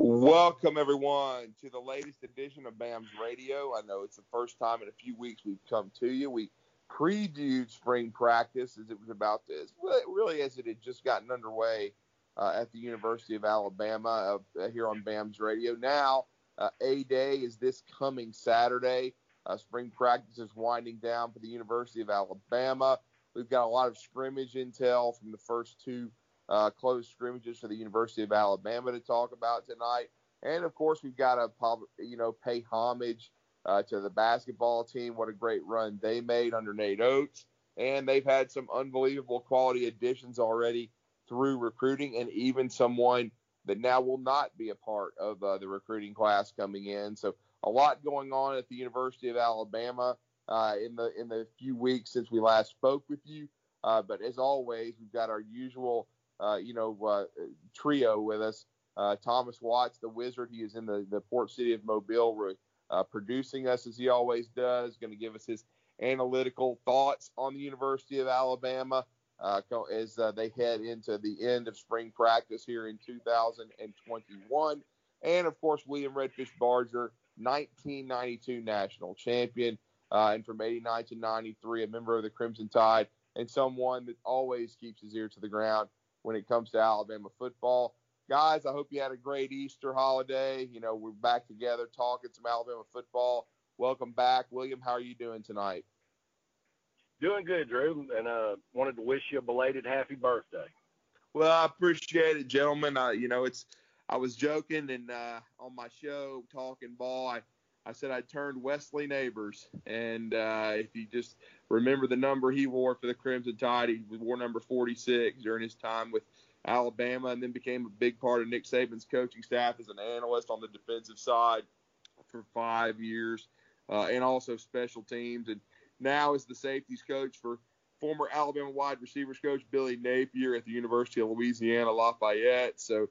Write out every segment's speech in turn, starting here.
Welcome, everyone, to the latest edition of BAMS Radio. I know it's the first time in a few weeks we've come to you. We previewed spring practice as it was about this, really as it had just gotten underway uh, at the University of Alabama uh, here on BAMS Radio. Now, uh, A Day is this coming Saturday. Uh, spring practice is winding down for the University of Alabama. We've got a lot of scrimmage intel from the first two uh, close scrimmages for the University of Alabama to talk about tonight. And of course, we've got to you know pay homage uh, to the basketball team. What a great run they made under Nate Oats, and they've had some unbelievable quality additions already through recruiting, and even someone that now will not be a part of uh, the recruiting class coming in. So a lot going on at the University of Alabama uh, in the in the few weeks since we last spoke with you. Uh, but as always, we've got our usual you know, uh, trio with us. Uh, Thomas Watts, the wizard, he is in the, the port city of Mobile, uh, producing us as he always does, going to give us his analytical thoughts on the University of Alabama uh, as uh, they head into the end of spring practice here in 2021. And of course, William Redfish Barger, 1992 national champion, and from 89 to 93, a member of the Crimson Tide, and someone that always keeps his ear to the ground when it comes to Alabama football. Guys, I hope you had a great Easter holiday. You know, we're back together talking some Alabama football. Welcome back. William, how are you doing tonight? Doing good, Drew, and uh, wanted to wish you a belated happy birthday. Well, I appreciate it, gentlemen. I, you know, it's I was joking and uh, on my show talking ball, I, I said I turned Wesley Neighbors, and uh, if you just remember the number he wore for the Crimson Tide. He wore number 46 during his time with Alabama, and then became a big part of Nick Saban's coaching staff as an analyst on the defensive side for five years, uh, and also special teams. And now is the safeties coach for former Alabama wide receivers coach Billy Napier at the University of Louisiana Lafayette. So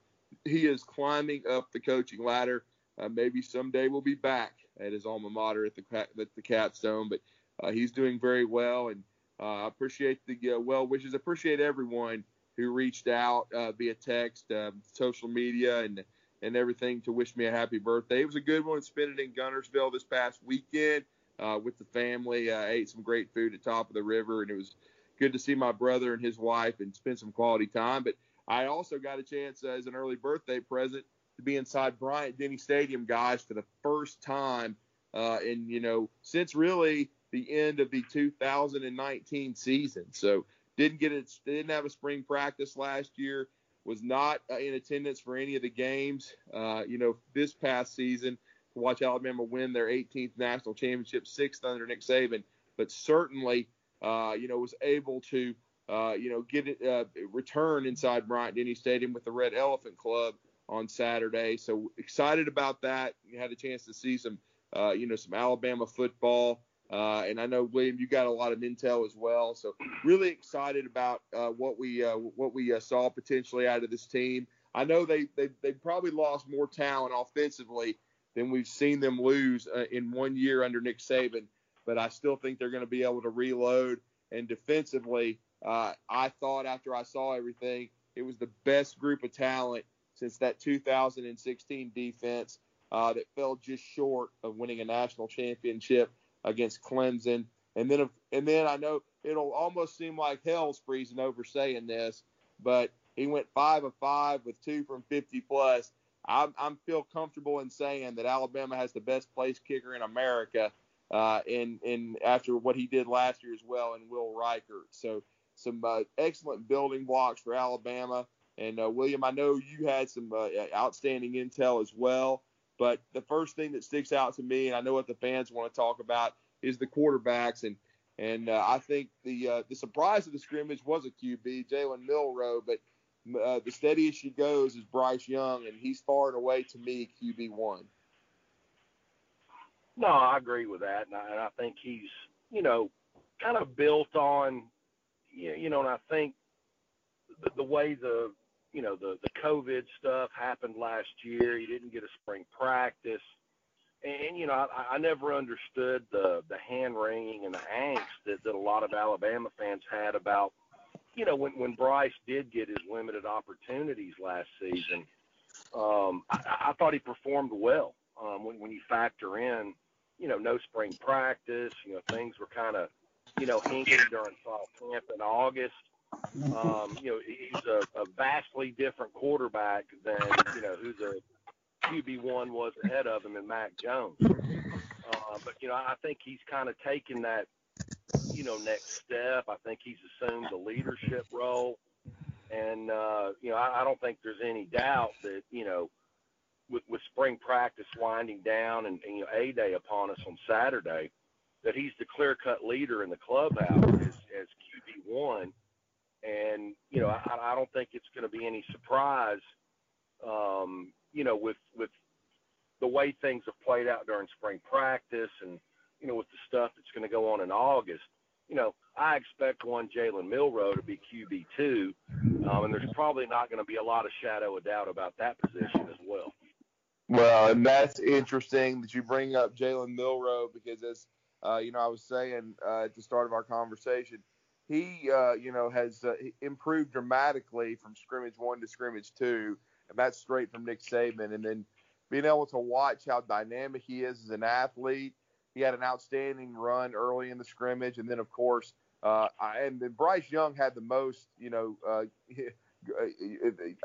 he is climbing up the coaching ladder. Uh, maybe someday we'll be back at his alma mater at the at the capstone, but uh, he's doing very well, and uh, I appreciate the uh, well wishes. Appreciate everyone who reached out uh, via text, uh, social media, and and everything to wish me a happy birthday. It was a good one. Spent it in Guntersville this past weekend uh, with the family. I ate some great food at top of the river, and it was good to see my brother and his wife and spend some quality time. But I also got a chance uh, as an early birthday present to be inside Bryant Denny Stadium, guys, for the first time. Uh, and you know, since really the end of the 2019 season. So didn't get it, didn't have a spring practice last year. Was not uh, in attendance for any of the games. Uh, you know, this past season to watch Alabama win their 18th national championship, sixth under Nick Saban, but certainly, uh, you know, was able to, uh, you know, get it uh, return inside Bryant Denny Stadium with the Red Elephant Club on Saturday. So excited about that. You had a chance to see some, uh, you know, some Alabama football. Uh, and I know William, you got a lot of intel as well. So really excited about uh, what we uh, what we uh, saw potentially out of this team. I know they they they probably lost more talent offensively than we've seen them lose uh, in one year under Nick Saban, but I still think they're going to be able to reload. And defensively, I thought after I saw everything, it was the best group of talent since that 2016 defense that fell just short of winning a national championship against Clemson. And then, and then I know it'll almost seem like hell's freezing over saying this, but he went five of five with two from 50 plus. I'm, I'm feel comfortable in saying that Alabama has the best place kicker in America. Uh, in in after what he did last year as well, and Will Reichard. So some uh, excellent building blocks for Alabama. And uh, William, I know you had some uh, outstanding intel as well. But the first thing that sticks out to me, and I know what the fans want to talk about, is the quarterbacks. And and uh, I think the uh, the surprise of the scrimmage was a QB, Jalen Milroe, But uh, the steady as she goes is Bryce Young, and he's far and away to me QB one. No, I agree with that, and I, and I think he's you know kind of built on you know, and I think the, the way the you know the the COVID stuff happened last year. He didn't get a spring practice, and you know I, I never understood the the hand wringing and the angst that, that a lot of Alabama fans had about you know when when Bryce did get his limited opportunities last season. um, I, I thought he performed well um, when, when you factor in, you know, no spring practice. You know, things were kind of, you know, hinky during fall camp in August. Um, you know, he's a, a vastly different quarterback than, you know, who the QB one was ahead of him in Mac Jones. Uh, but you know, I think he's kind of taken that, you know, next step. I think he's assumed the leadership role, and uh, you know, I, I don't think there's any doubt that you know, with, with spring practice winding down and, and you know, a day upon us on Saturday, that he's the clear-cut leader in the clubhouse as, as QB one. And you know, I, I don't think it's going to be any surprise, um, you know, with with the way things have played out during spring practice and you know with the stuff that's going to go on in August, you know I expect one Jalen Milroe to be QB two, um, and there's probably not going to be a lot of shadow of doubt about that position as well. Well, and that's interesting that you bring up Jalen Milroe because as uh, you know I was saying uh, at the start of our conversation, he uh, you know has uh, improved dramatically from scrimmage one to scrimmage two, and that's straight from Nick Saban, and then being able to watch how dynamic he is as an athlete. He had an outstanding run early in the scrimmage, and then of course, uh, and then Bryce Young had the most, you know, uh,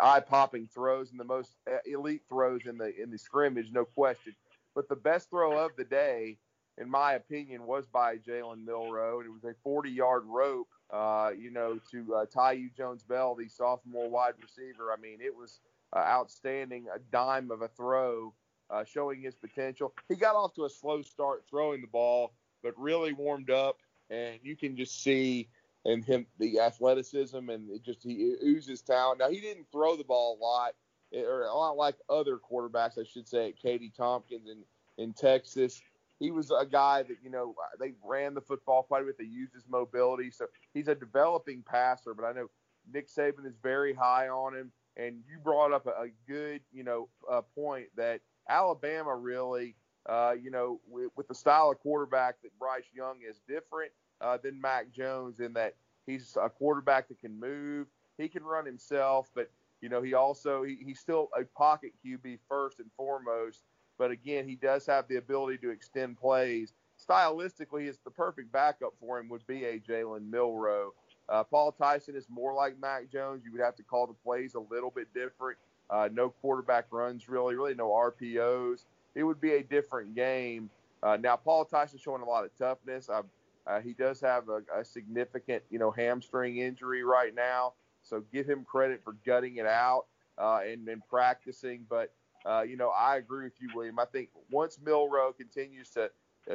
eye-popping throws and the most uh, elite throws in the in the scrimmage, no question. But the best throw of the day, in my opinion, was by Jalen Milroe, and it was a 40-yard rope, uh, you know, to uh, Thaiu Jones-Bell, the sophomore wide receiver. I mean, it was uh, outstanding, a dime of a throw, uh, showing his potential. He got off to a slow start throwing the ball, but really warmed up, and you can just see in him the athleticism and it just he oozes talent. Now he didn't throw the ball a lot, eh, or a lot like other quarterbacks, I should say, Katy Tompkins in in Texas. He was a guy that you know they ran the football quite a bit. They used his mobility, so he's a developing passer. But I know Nick Saban is very high on him. And you brought up a, a good, you know, point that Alabama really, uh, you know, with, with, the style of quarterback that Bryce Young is different uh, than Mac Jones in that he's a quarterback that can move, he can run himself, but you know, he also he, he's still a pocket QB first and foremost. But again, he does have the ability to extend plays. Stylistically, it's the perfect backup for him would be a Jalen Milroe. Uh, Paul Tyson is more like Mac Jones. You would have to call the plays a little bit different. Uh, no quarterback runs really, really no RPOs. It would be a different game. Uh, now Paul Tyson showing a lot of toughness. Uh, he does have a, a, significant, you know, hamstring injury right now. So give him credit for gutting it out uh, and, and practicing. But uh, you know, I agree with you, William. I think once Milroe continues to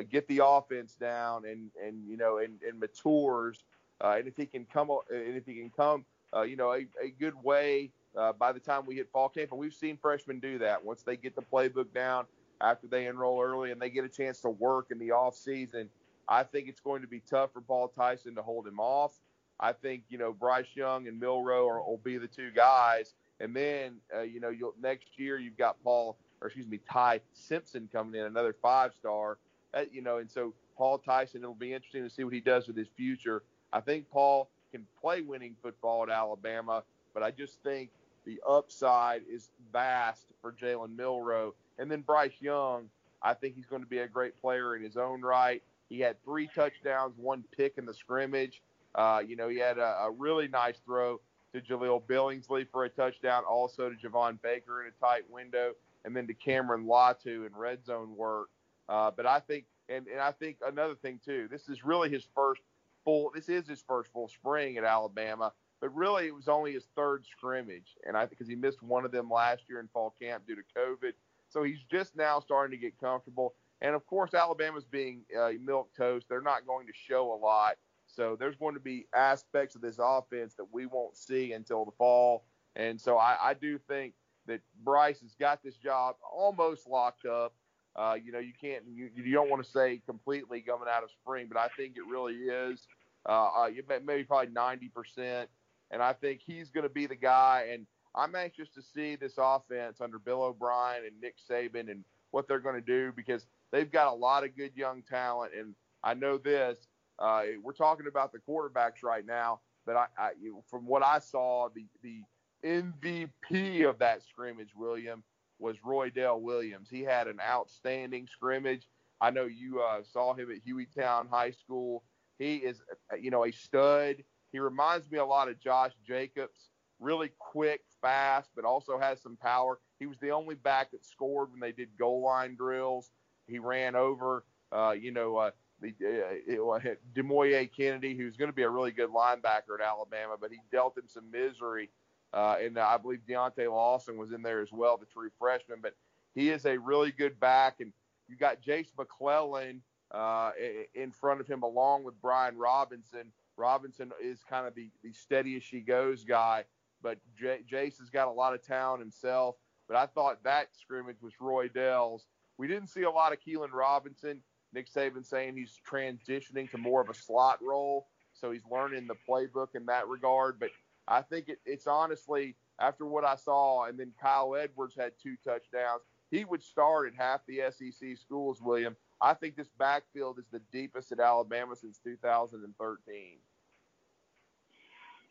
get the offense down and and you know and, and matures uh, and if he can come, and if he can come, uh, you know, a, a good way uh, by the time we hit fall camp, and we've seen freshmen do that once they get the playbook down after they enroll early and they get a chance to work in the off season. I think it's going to be tough for Paul Tyson to hold him off. I think you know Bryce Young and Milroe are, will be the two guys, and then uh, you know you'll next year you've got Paul or excuse me Ty Simpson coming in, another five star. Uh, you know, and so Paul Tyson, it'll be interesting to see what he does with his future I think Paul can play winning football at Alabama, but I just think the upside is vast for Jalen Milroe. And then Bryce Young, I think he's going to be a great player in his own right. He had three touchdowns, one pick in the scrimmage. Uh, you know, he had a, a, really nice throw to Jahleel Billingsley for a touchdown, also to Javon Baker in a tight window, and then to Cameron Latu in red zone work. Uh, but I think, and, and I think another thing too, this is really his first full. This is his first full spring at Alabama, but really it was only his third scrimmage, and I because he missed one of them last year in fall camp due to COVID. So he's just now starting to get comfortable. And of course, Alabama's being uh, milk toast. They're not going to show a lot. So there's going to be aspects of this offense that we won't see until the fall. And so I, I do think that Bryce has got this job almost locked up. Uh, you know, you can't, you, you don't want to say completely coming out of spring, but I think it really is. Uh, uh, maybe probably 90%. And I think he's going to be the guy. And I'm anxious to see this offense under Bill O'Brien and Nick Saban and what they're going to do because they've got a lot of good young talent. And I know this. Uh, we're talking about the quarterbacks right now, but I, I, from what I saw, the the MVP of that scrimmage, William, was Roydell Williams. He had an outstanding scrimmage. I know you uh, saw him at Hueytown High School. He is, you know, a stud. He reminds me a lot of Josh Jacobs. Really quick, fast, but also has some power. He was the only back that scored when they did goal line drills. He ran over, uh, you know, uh, uh, Demouy Kennedy, who's going to be a really good linebacker at Alabama, but he dealt him some misery. Uh, and I believe Deontae Lawson was in there as well, the true freshman. But he is a really good back, and you got Jase McClellan uh, in front of him, along with Brian Robinson. Robinson is kind of the, the steady as she goes guy, but J- Jace has got a lot of talent himself. But I thought that scrimmage was Roydell's. We didn't see a lot of Keilan Robinson. Nick Saban saying he's transitioning to more of a slot role, so he's learning the playbook in that regard. But I think it, it's honestly after what I saw, and then Kyle Edwards had two touchdowns. He would start at half the SEC schools, William. I think this backfield is the deepest at Alabama since 2013.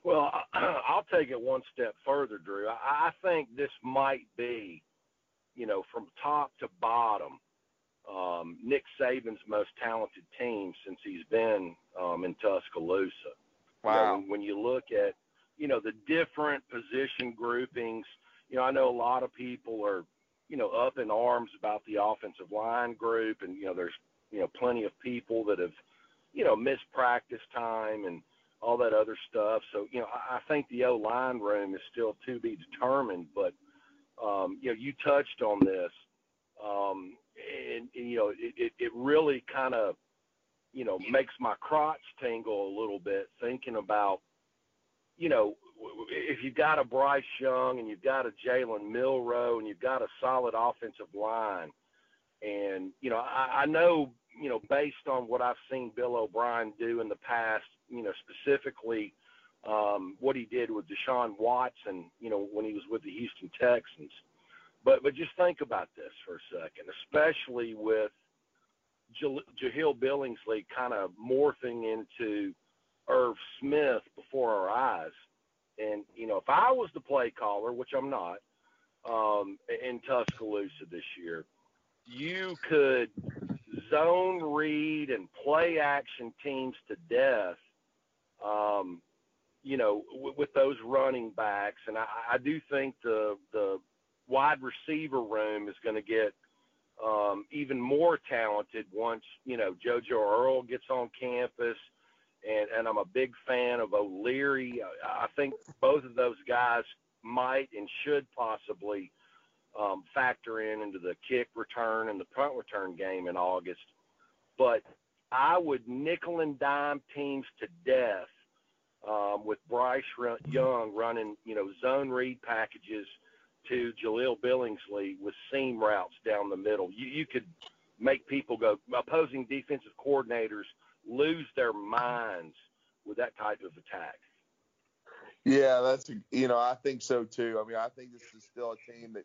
Well, I'll take it one step further, Drew. I think this might be, you know, from top to bottom, um, Nick Saban's most talented team since he's been um, in Tuscaloosa. Wow. You know, when, when you look at, you know, the different position groupings, you know, I know a lot of people are, you know, up in arms about the offensive line group, and you know, there's, you know, plenty of people that have, you know, missed practice time and all that other stuff. So, you know, I, I think the O line room is still to be determined, but, um, you know, you touched on this. Um, and, and you know, it, it, it really kind of, you know, makes my crotch tingle a little bit thinking about, you know, if you've got a Bryce Young and you've got a Jalen Milroe and you've got a solid offensive line, and you know, I, I know, you know, based on what I've seen Bill O'Brien do in the past, you know, specifically um, what he did with Deshaun Watson, you know, when he was with the Houston Texans. But but just think about this for a second, especially with Jahleel Billingsley kind of morphing into Irv Smith before our eyes. And you know, if I was the play caller, which I'm not, um, in Tuscaloosa this year, you could zone read and play action teams to death. Um, you know, w- with those running backs, and I, I do think the the wide receiver room is going to get um, even more talented once you know JoJo Earle gets on campus, and and I'm a big fan of O'Leary. I think both of those guys might and should possibly um, factor in into the kick return and the punt return game in August. But I would nickel and dime teams to death um, with Bryce Young running, you know, zone read packages to Jahleel Billingsley with seam routes down the middle. You, you could make people go, opposing defensive coordinators lose their minds with that type of attack. Yeah, that's you know I think so too. I mean I think this is still a team that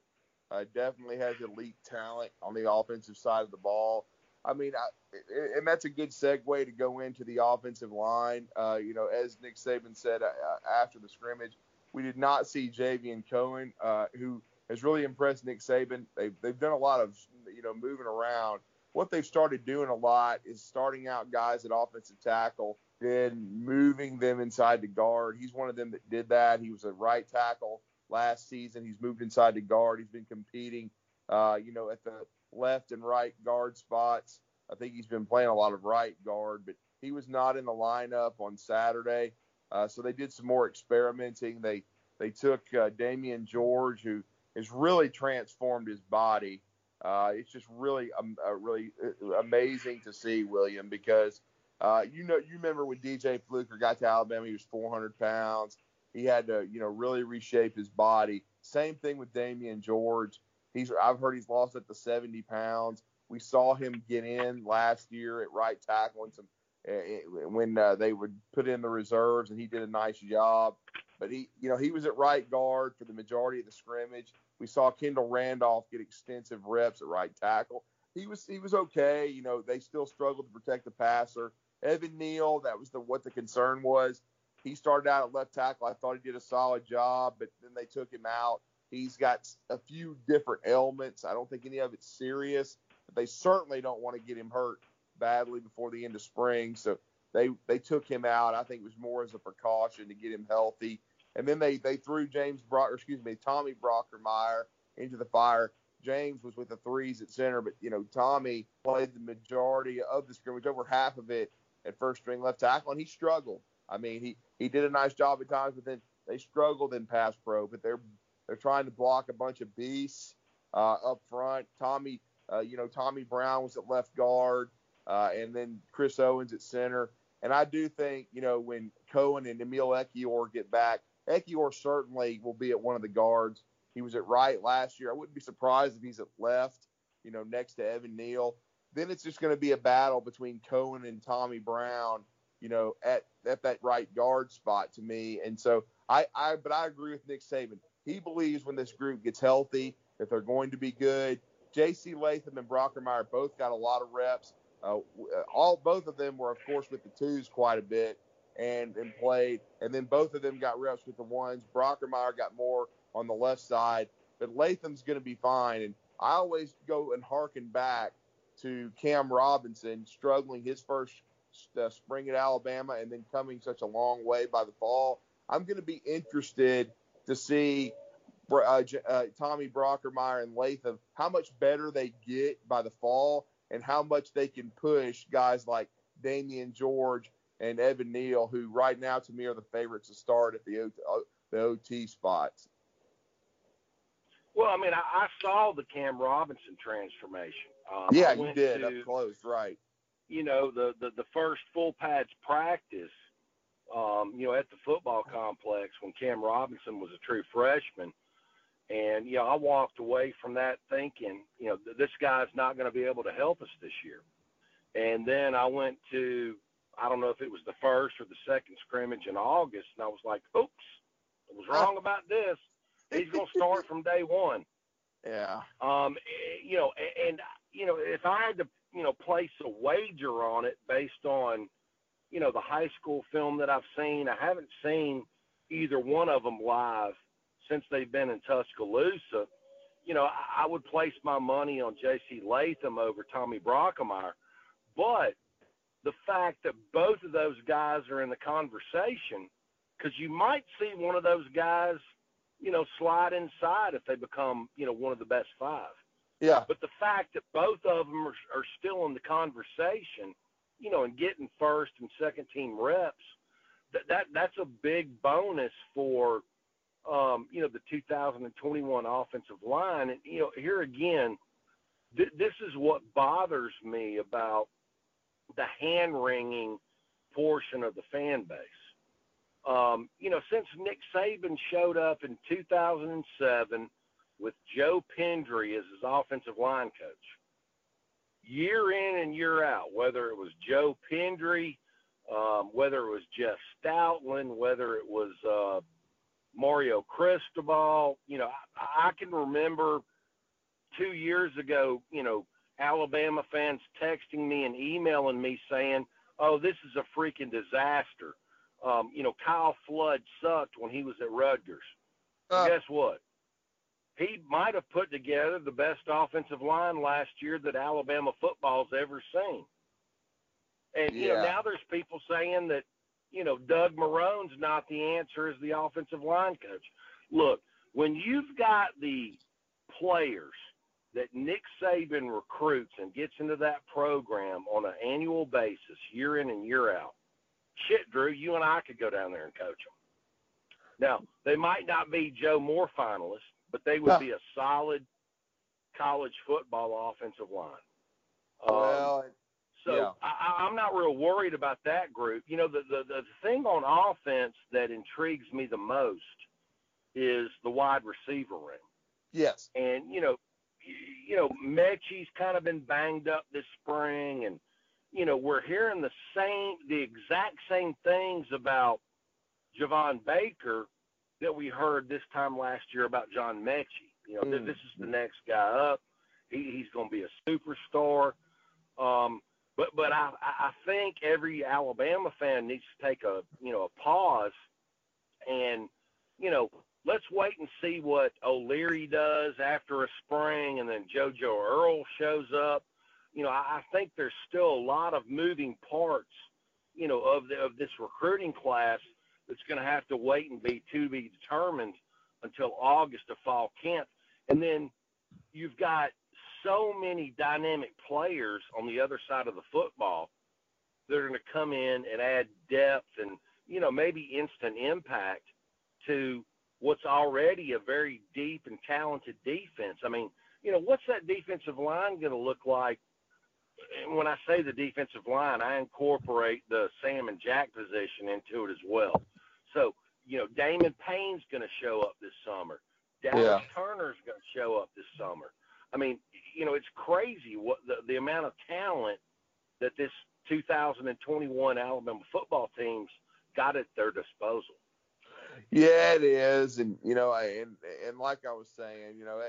uh, definitely has elite talent on the offensive side of the ball. I mean, I, and that's a good segue to go into the offensive line. Uh, you know, as Nick Saban said uh, after the scrimmage, we did not see Javion Cohen, uh, who has really impressed Nick Saban. They've, they've done a lot of, you know, moving around. What they've started doing a lot is starting out guys at offensive tackle, then moving them inside the guard. He's one of them that did that. He was a right tackle last season. He's moved inside the guard. He's been competing, uh, you know, at the left and right guard spots. I think he's been playing a lot of right guard, but he was not in the lineup on Saturday. Uh, so they did some more experimenting. They they took uh, Damieon George, who has really transformed his body. Uh, it's just really um, uh, really uh, amazing to see William because uh, you know you remember when DJ Fluker got to Alabama, he was 400 pounds. He had to you know really reshape his body. Same thing with Damieon George. He's I've heard he's lost up to 70 pounds. We saw him get in last year at right tackle and some Eh, eh, when uh, they would put in the reserves, and he did a nice job. But he, you know, he was at right guard for the majority of the scrimmage. We saw Kendall Randolph get extensive reps at right tackle. He was he was okay. You know, they still struggled to protect the passer. Evan Neal, that was the what the concern was. he started out at left tackle. I thought he did a solid job, but then they took him out. He's got a few different ailments. I don't think any of it's serious, but they certainly don't want to get him hurt badly before the end of spring. So they they took him out. I think it was more as a precaution to get him healthy. And then they they threw James Brock, or excuse me, Tommy Brockermeyer into the fire. James was with the threes at center, but you know Tommy played the majority of the scrimmage, over half of it at first string left tackle, and he struggled. I mean, he he did a nice job at times, but then they struggled in pass pro. But they're they're trying to block a bunch of beasts uh, up front. Tommy, uh, you know, Tommy Brown was at left guard, uh, and then Chris Owens at center. And I do think, you know, when Cohen and Emil Ekiyor get back, Ekiyor certainly will be at one of the guards. He was at right last year. I wouldn't be surprised if he's at left, you know, next to Evan Neal. Then it's just going to be a battle between Cohen and Tommy Brown, you know, at at that right guard spot to me. And so I, I but I agree with Nick Saban. He believes when this group gets healthy that they're going to be good. J.C. Latham and Brockermeyer both got a lot of reps. Uh, all both of them were, of course, with the twos quite a bit and and played, and then both of them got reps with the ones. Brockermeyer got more on the left side, but Latham's going to be fine. And I always go and harken back to Cam Robinson struggling his first uh, spring at Alabama and then coming such a long way by the fall. I'm going to be interested to see uh, uh, Tommy Brockermeyer and Latham how much better they get by the fall and how much they can push guys like Damieon George and Evan Neal, who right now to me are the favorites to start at the OT, uh, the OT spots. Well, I mean, I, I saw the Cam Robinson transformation. Um, yeah, you did to, up close, right? You know, the the, the first full pads practice, um, you know, at the football complex when Cam Robinson was a true freshman, and you know, I walked away from that thinking, you know, this guy's not going to be able to help us this year. And then I went to, I don't know if it was the first or the second scrimmage in August, and I was like, oops, I was wrong about this. He's going to start from day one. Yeah. Um, you know, and you know, if I had to, you know, place a wager on it based on, you know, the high school film that I've seen, I haven't seen either one of them live since they've been in Tuscaloosa. You know, I, I would place my money on J.C. Latham over Tommy Brockermeyer. but the fact that both of those guys are in the conversation, because you might see one of those guys, you know, slide inside if they become, you know, one of the best five. Yeah. But the fact that both of them are, are still in the conversation, you know, and getting first and second team reps, that, that that's a big bonus for, um, you know, the 2021 offensive line. And you know, here again, th- this is what bothers me about the hand wringing portion of the fan base. Um, you know, since Nick Saban showed up in 2007 with Joe Pendry as his offensive line coach. Year in and year out, whether it was Joe Pendry, um, whether it was Jeff Stoutland, whether it was uh, Mario Cristobal, you know, I, I can remember two years ago, you know, Alabama fans texting me and emailing me saying, "Oh, this is a freaking disaster." Um, you know, Kyle Flood sucked when he was at Rutgers. Uh, guess what? he might have put together the best offensive line last year that Alabama football's ever seen. And you know now there's people saying that you know Doug Marrone's not the answer as the offensive line coach. Look, when you've got the players that Nick Saban recruits and gets into that program on an annual basis, year in and year out, shit, Drew, you and I could go down there and coach them. Now, they might not be Joe Moore finalists, but they would be a solid college football offensive line. Um, well, so yeah. I, I'm not real worried about that group. You know, the, the the thing on offense that intrigues me the most is the wide receiver room. Yes. And you know, you know, Metchie's kind of been banged up this spring, and you know, we're hearing the same, the exact same things about Javon Baker that we heard this time last year about John Metchie. You know, mm. this is the next guy up. He, he's going to be a superstar. Um, but but I I think every Alabama fan needs to take a you know a pause, and you know let's wait and see what O'Leary does after a spring, and then JoJo Earle shows up. You know, I, I think there's still a lot of moving parts, you know, of the, of this recruiting class that's going to have to wait and be to be determined until August of fall camp, and then you've got so many dynamic players on the other side of the football that are going to come in and add depth and you know maybe instant impact to what's already a very deep and talented defense. I mean, you know, what's that defensive line going to look like? And when I say the defensive line, I incorporate the Sam and Jack position into it as well. So, you know, Damon Payne's going to show up this summer. Dallas yeah. Turner's going to show up this summer. I mean, you know, it's crazy what the, the amount of talent that this 2021 Alabama football team's got at their disposal. Yeah, it is, and you know, and and like I was saying, you know,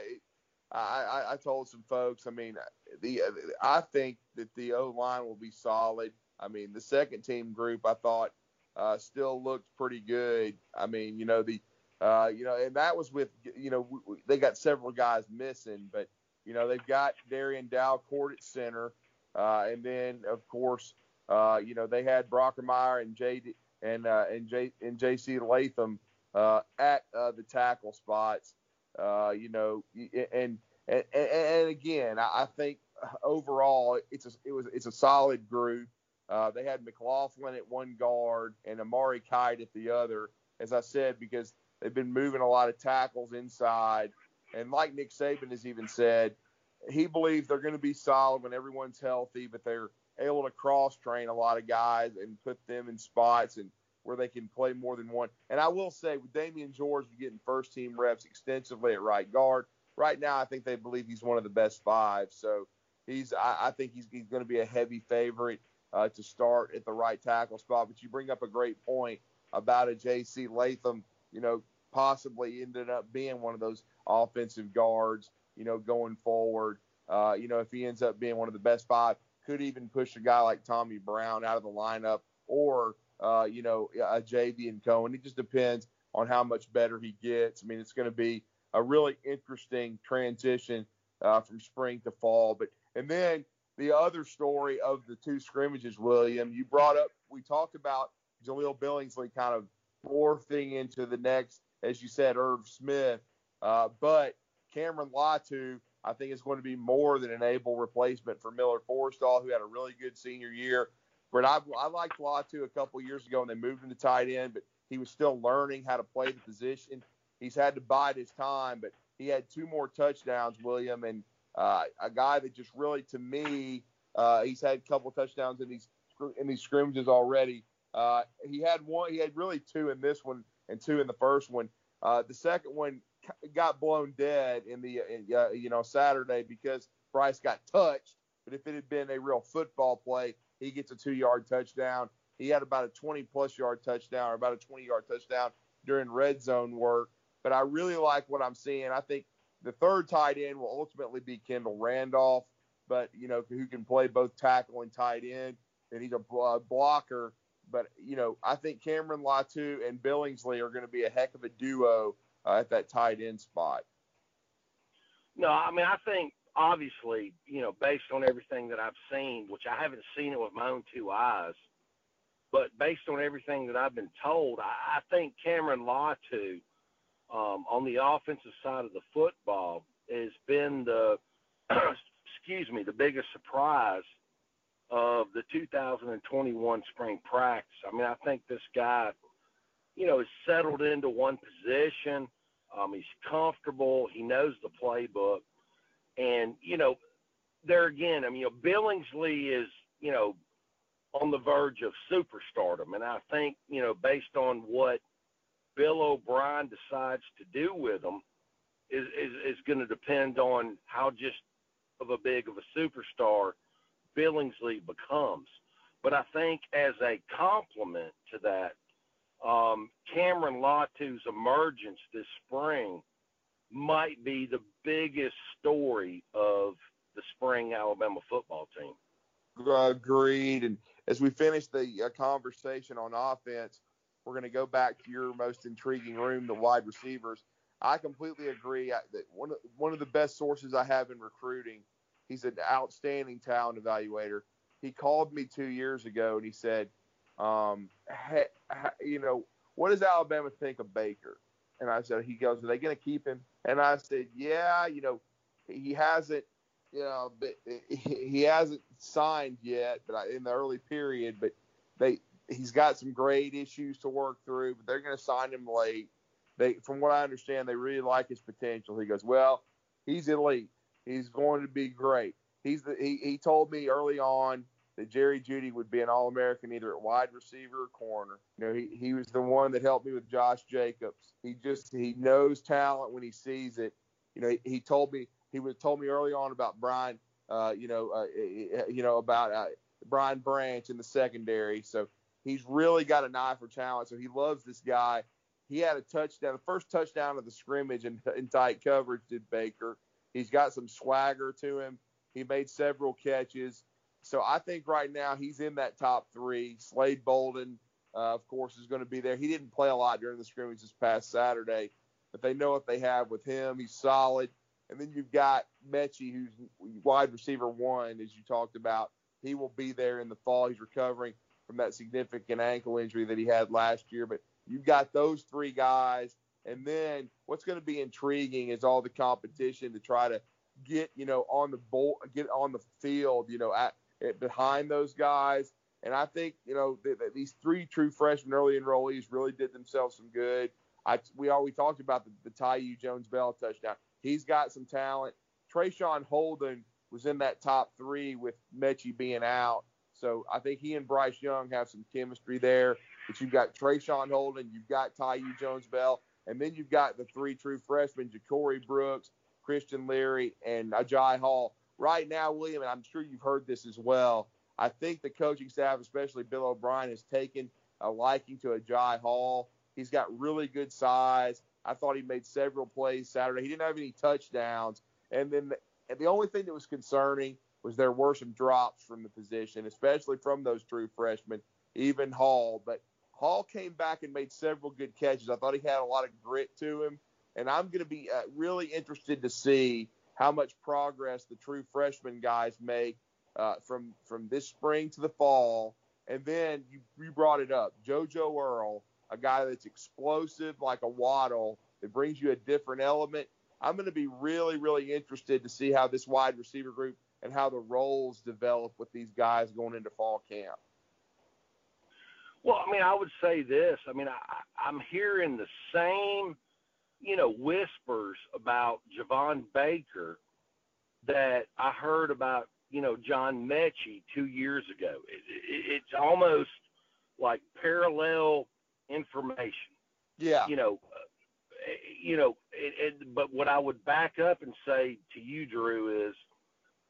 I I, I told some folks, I mean, the I think that the O line will be solid. I mean, the second team group I thought uh, still looked pretty good. I mean, you know the uh, you know, and that was with you know they got several guys missing, but you know they've got Darrian Dalcourt at center, uh, and then of course uh, you know they had Brockermeyer and J and uh, and J and J.C. Latham uh, at uh, the tackle spots. Uh, you know, and and, and again, I think overall it's a, it was it's a solid group. They had McLaughlin at one guard and Amari Kight at the other, as I said, because they've been moving a lot of tackles inside. And like Nick Saban has even said, he believes they're going to be solid when everyone's healthy, but they're able to cross train a lot of guys and put them in spots and where they can play more than one. And I will say with Damieon George getting first team reps extensively at right guard, right now I think they believe he's one of the best five. So he's I, I think he's, he's going to be a heavy favorite uh, to start at the right tackle spot. But you bring up a great point about a J.C. Latham, you know, possibly ended up being one of those offensive guards, you know, going forward. Uh, you know, if he ends up being one of the best five, could even push a guy like Tommy Brown out of the lineup or uh, you know, a Javion Cohen. It just depends on how much better he gets. I mean, it's going to be a really interesting transition uh, from spring to fall. But and then the other story of the two scrimmages, William, you brought up. We talked about Jahleel Billingsley kind of morphing into the next, as you said, Irv Smith. Uh, but Cameron Latu, I think, is going to be more than an able replacement for Miller Forristall, who had a really good senior year. But I, I liked Latu a couple years ago, and they moved him to tight end, but he was still learning how to play the position. He's had to bide his time, but he had two more touchdowns, William, and uh, a guy that just really, to me, uh, he's had a couple touchdowns in these in these scrimmages already. Uh, he had one, he had really two in this one and two in the first one. Uh, the second one got blown dead in the uh, you know Saturday because Bryce got touched. But if it had been a real football play, he gets a two yard touchdown. He had about a 20 plus yard touchdown or about a 20 yard touchdown during red zone work. But I really like what I'm seeing. I think the third tight end will ultimately be Kendall Randolph, but you know who can play both tackle and tight end, and he's a blocker. But you know I think Cameron Latu and Billingsley are going to be a heck of a duo uh, at that tight end spot. No, I mean I think obviously, you know, based on everything that I've seen, which I haven't seen it with my own two eyes, but based on everything that I've been told, I, I think Cameron Latu um, on the offensive side of the football has been the, excuse me, the biggest surprise of the 2021 spring practice. I mean, I think this guy, you know, is settled into one position. Um, he's comfortable. He knows the playbook. And, you know, there again, I mean, you know, Billingsley is, you know, on the verge of superstardom. And I think, you know, based on what Bill O'Brien decides to do with him is, is, is going to depend on how just of a big of a superstar Billingsley becomes. But I think as a complement to that, um, Cameron Latu's emergence this spring might be the biggest story of the spring Alabama football team. agreed. And as we finish the uh, conversation on offense, we're going to go back to your most intriguing room, the wide receivers. I completely agree that one of, one of the best sources I have in recruiting. He's an outstanding talent evaluator. He called me two years ago and he said, um, hey, you know, what does Alabama think of Baker? And I said, he goes, are they going to keep him? And I said, yeah, you know, he hasn't, you know, he hasn't signed yet, but in the early period, but they, he's got some great issues to work through, but they're going to sign him late. They, from what I understand, they really like his potential. He goes, well, he's elite. He's going to be great. He's the, he, he told me early on that Jerry Jeudy would be an All American either at wide receiver or corner. You know, he, he was the one that helped me with Josh Jacobs. He just he knows talent when he sees it. You know, he, he told me he was told me early on about Brian. Uh, you know, uh, you know about uh, Brian Branch in the secondary. So he's really got an eye for talent. So he loves this guy. He had a touchdown, the first touchdown of the scrimmage in, in tight coverage did Baker. He's got some swagger to him. He made several catches. So I think right now he's in that top three. Slade Bolden, uh, of course, is going to be there. He didn't play a lot during the scrimmage this past Saturday, but they know what they have with him. He's solid. And then you've got Metchie, who's wide receiver one, as you talked about. He will be there in the fall. He's recovering from that significant ankle injury that he had last year. But you've got those three guys. And then what's going to be intriguing is all the competition to try to get, you know, on the bowl, get on the field, you know, at, behind those guys. And I think you know th- th- these three true freshmen early enrollees really did themselves some good. I we always talked about the, the Thaiu Jones Bell touchdown. He's got some talent. Traeshon Holden was in that top three with Metchie being out. So I think he and Bryce Young have some chemistry there. But you've got Traeshon Holden, you've got Thaiu Jones Bell, and then you've got the three true freshmen, Ja'Corey Brooks, Christian Leary, and Agiye Hall right now, William, and I'm sure you've heard this as well. I think the coaching staff, especially Bill O'Brien, has taken a liking to Agiye Hall. He's got really good size. I thought he made several plays Saturday. He didn't have any touchdowns, and then the, the only thing that was concerning was there were some drops from the position, especially from those true freshmen, even Hall. But Hall came back and made several good catches. I thought he had a lot of grit to him, and I'm going to be uh, really interested to see how much progress the true freshman guys make uh, from from this spring to the fall. And then you, you brought it up, JoJo Earle, a guy that's explosive like a Waddle that brings you a different element. I'm going to be really, really interested to see how this wide receiver group and how the roles develop with these guys going into fall camp. Well, I mean, I would say this. I mean, I, I'm hearing the same – you know, whispers about Javon Baker that I heard about, you know, John Metchie two years ago. It, it, it's almost like parallel information. Yeah. You know, uh, you know, it, it, but what I would back up and say to you, Drew, is,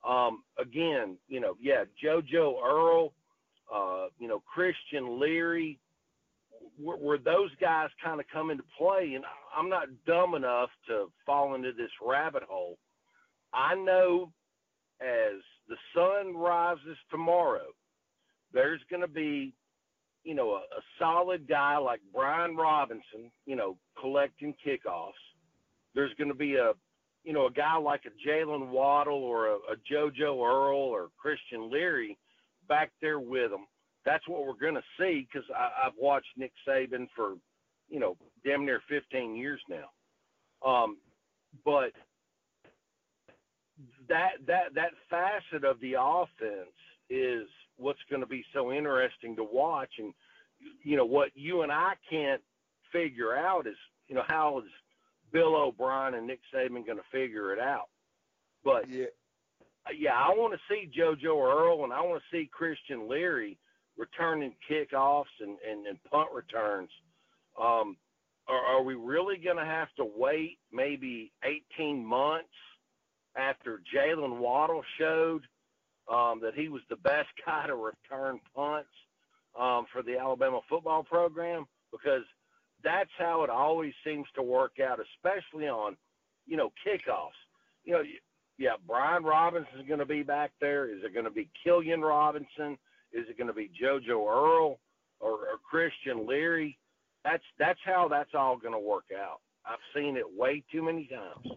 um, again, you know, yeah, JoJo Earle, uh, you know, Christian Leary, where, those guys kind of come into play, and I'm not dumb enough to fall into this rabbit hole. I know as the sun rises tomorrow, there's going to be, you know, a, a solid guy like Brian Robinson, you know, collecting kickoffs. There's going to be a, you know, a guy like a Jaylen Waddle or a, a JoJo Earle or Christian Leary back there with them that's what we're going to see because I've watched Nick Saban for, you know, damn near 15 years now. Um, but that that that facet of the offense is what's going to be so interesting to watch, and you know what you and I can't figure out is you know how is Bill O'Brien and Nick Saban going to figure it out. But yeah, yeah, I want to see JoJo Earle and I want to see Christian Leary returning kickoffs and, and, and punt returns, um, are, are we really going to have to wait maybe 18 months after Jaylen Waddle showed um, that he was the best guy to return punts um, for the Alabama football program? Because that's how it always seems to work out, especially on, you know, kickoffs. You know, yeah, Brian Robinson is going to be back there? Is it going to be Keilan Robinson? Is it going to be JoJo Earle or, or Christian Leary? That's that's how that's all going to work out. I've seen it way too many times.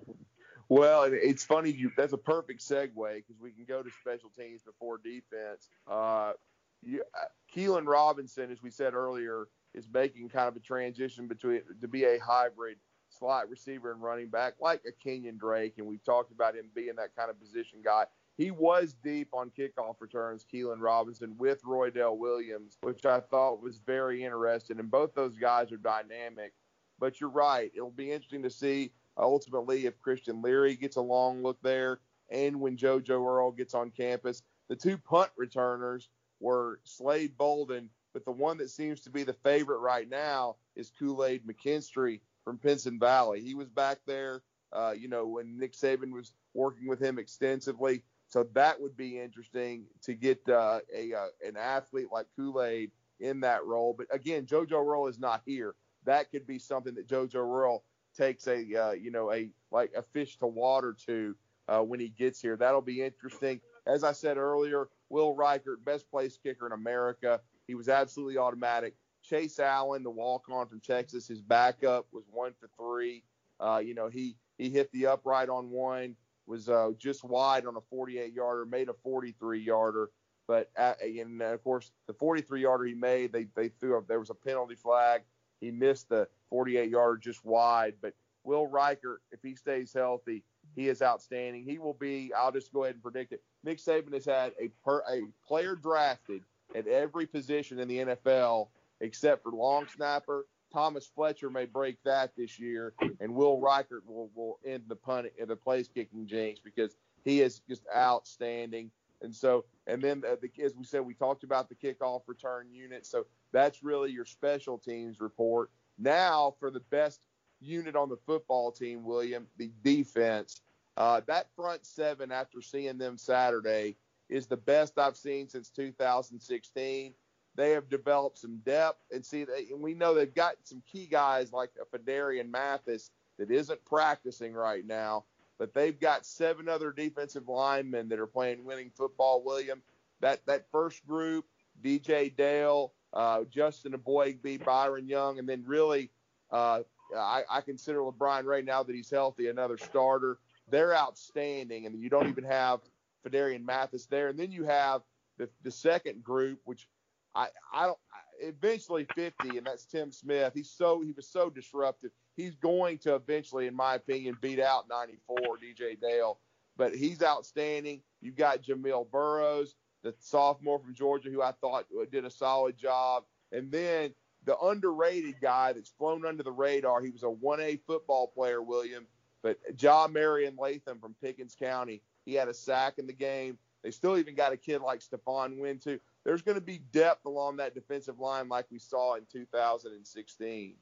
Well, it's funny. You, that's a perfect segue because we can go to special teams before defense. Uh, you, uh, Keilan Robinson, as we said earlier, is making kind of a transition between to be a hybrid slot receiver and running back, like a Kenyon Drake, and we've talked about him being that kind of position guy. He was deep on kickoff returns, Keilan Robinson, with Roydell Williams, which I thought was very interesting. And both those guys are dynamic. But you're right. It'll be interesting to see uh, ultimately if Christian Leary gets a long look there and when JoJo Earle gets on campus. The two punt returners were Slade Bolden, but the one that seems to be the favorite right now is Kool Aid McKinstry from Pinson Valley. He was back there, uh, you know, when Nick Saban was working with him extensively. So that would be interesting to get uh, a uh, an athlete like Kool Aid in that role. But again, JoJo Earle is not here. That could be something that JoJo Earle takes a uh, you know a like a fish to water to uh, when he gets here. That'll be interesting. As I said earlier, Will Reichard, best place kicker in America. He was absolutely automatic. Chase Allen, the walk-on from Texas, his backup was one for three. Uh, you know, he he hit the upright on one, was uh, just wide on a 48-yarder, made a 43-yarder. But at, and of course, the 43-yarder he made, they they threw up. There was a penalty flag. He missed the 48-yarder just wide. But Will Reichard, if he stays healthy, he is outstanding. He will be. I'll just go ahead and predict it. Nick Saban has had a per, a player drafted at every position in the NFL except for long snapper. Thomas Fletcher may break that this year, and Will Reichard will, will end the punt the place kicking jinx because he is just outstanding. And so, and then uh, the, as we said, we talked about the kickoff return unit. So that's really your special teams report. Now for the best unit on the football team, William, the defense. Uh, that front seven, after seeing them Saturday, is the best I've seen since 2016. They have developed some depth, and see, they, and we know they've got some key guys like a Phidarian Mathis that isn't practicing right now, but they've got seven other defensive linemen that are playing winning football. William, that that first group, DJ Dale, uh, Justin Eboigbe, Byron Young, and then really, uh, I, I consider LaBryan Ray now that he's healthy another starter. They're outstanding, and you don't even have Phidarian Mathis there, and then you have the, the second group, which I I don't eventually 50, and that's Tim Smith. He's so he was so disruptive. He's going to eventually, in my opinion, beat out 94 DJ Dale, but he's outstanding. You've got Jamil Burroughs, the sophomore from Georgia, who I thought did a solid job, and then the underrated guy that's flown under the radar. He was a 1A football player, William, but Jah-Marien Latham from Pickens County. He had a sack in the game. They still even got a kid like Stephon Wynn too there's going to be depth along that defensive line like we saw in 2016.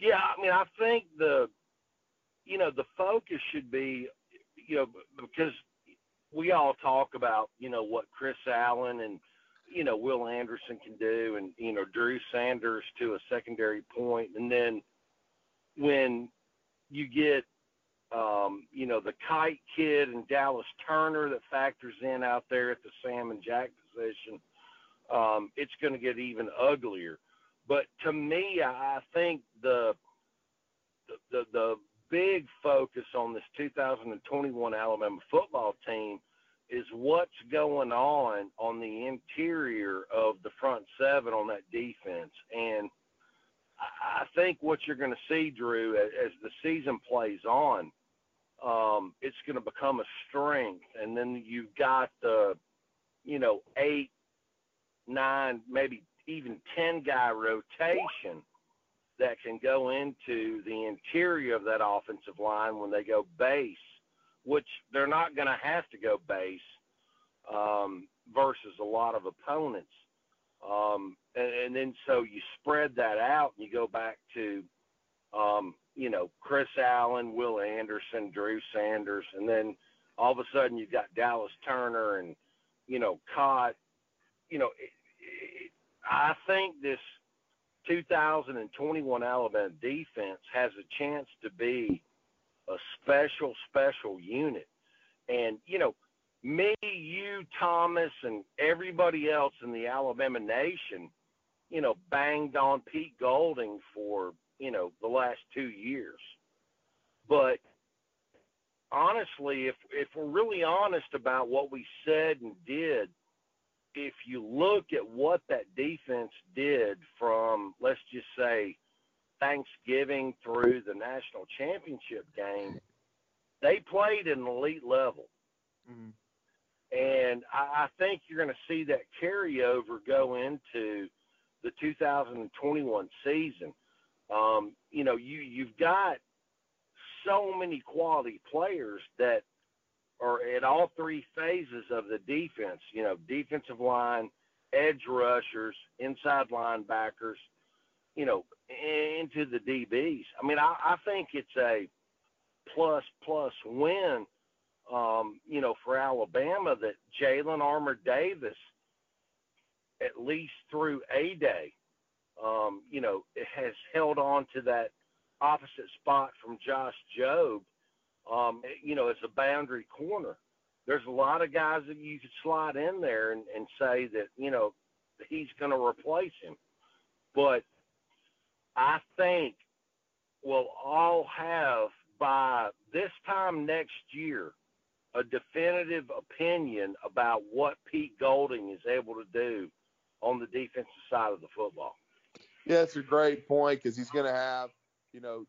Yeah, I mean, I think the, you know, the focus should be, you know, because we all talk about, you know, what Chris Allen and, you know, Will Anderson can do and, you know, Drew Sanders to a secondary point. And then when you get um, you know, the Kight kid and Dallas Turner that factors in out there at the Sam and Jack position, um, it's going to get even uglier. But to me, I think the, the the big focus on this 2021 Alabama football team is what's going on on the interior of the front seven on that defense. And I think what you're going to see, Drew, as the season plays on, um, it's going to become a strength. And then you've got the, you know, eight, nine, maybe even 10 guy rotation that can go into the interior of that offensive line when they go base, which they're not going to have to go base um, versus a lot of opponents. Um, and, and then so you spread that out and you go back to um, you know, Chris Allen, Will Anderson, Drew Sanders, and then all of a sudden you've got Dallas Turner and, you know, Cott. You know, it, it, I think this 2021 Alabama defense has a chance to be a special, special unit. And, you know, me, you, Thomas, and everybody else in the Alabama nation, you know, banged on Pete Golding for, you know, the last two years. But honestly, if if we're really honest about what we said and did, if you look at what that defense did from let's just say Thanksgiving through the national championship game, they played at an elite level. Mm-hmm. And I, I think you're going to see that carryover go into the 2021 season. Um, you know, you you've got so many quality players that are at all three phases of the defense. You know, defensive line, edge rushers, inside linebackers. You know, into the DBs. I mean, I, I think it's a plus plus win. Um, you know, for Alabama that Jalyn Armour Davis, at least through a day, um, you know, has held on to that opposite spot from Josh Jobe, um, you know, it's a boundary corner. There's a lot of guys that you could slide in there and, and say that, you know, he's going to replace him. But I think we'll all have by this time next year a definitive opinion about what Pete Golding is able to do on the defensive side of the football. Yeah, that's a great point because he's going to have you know,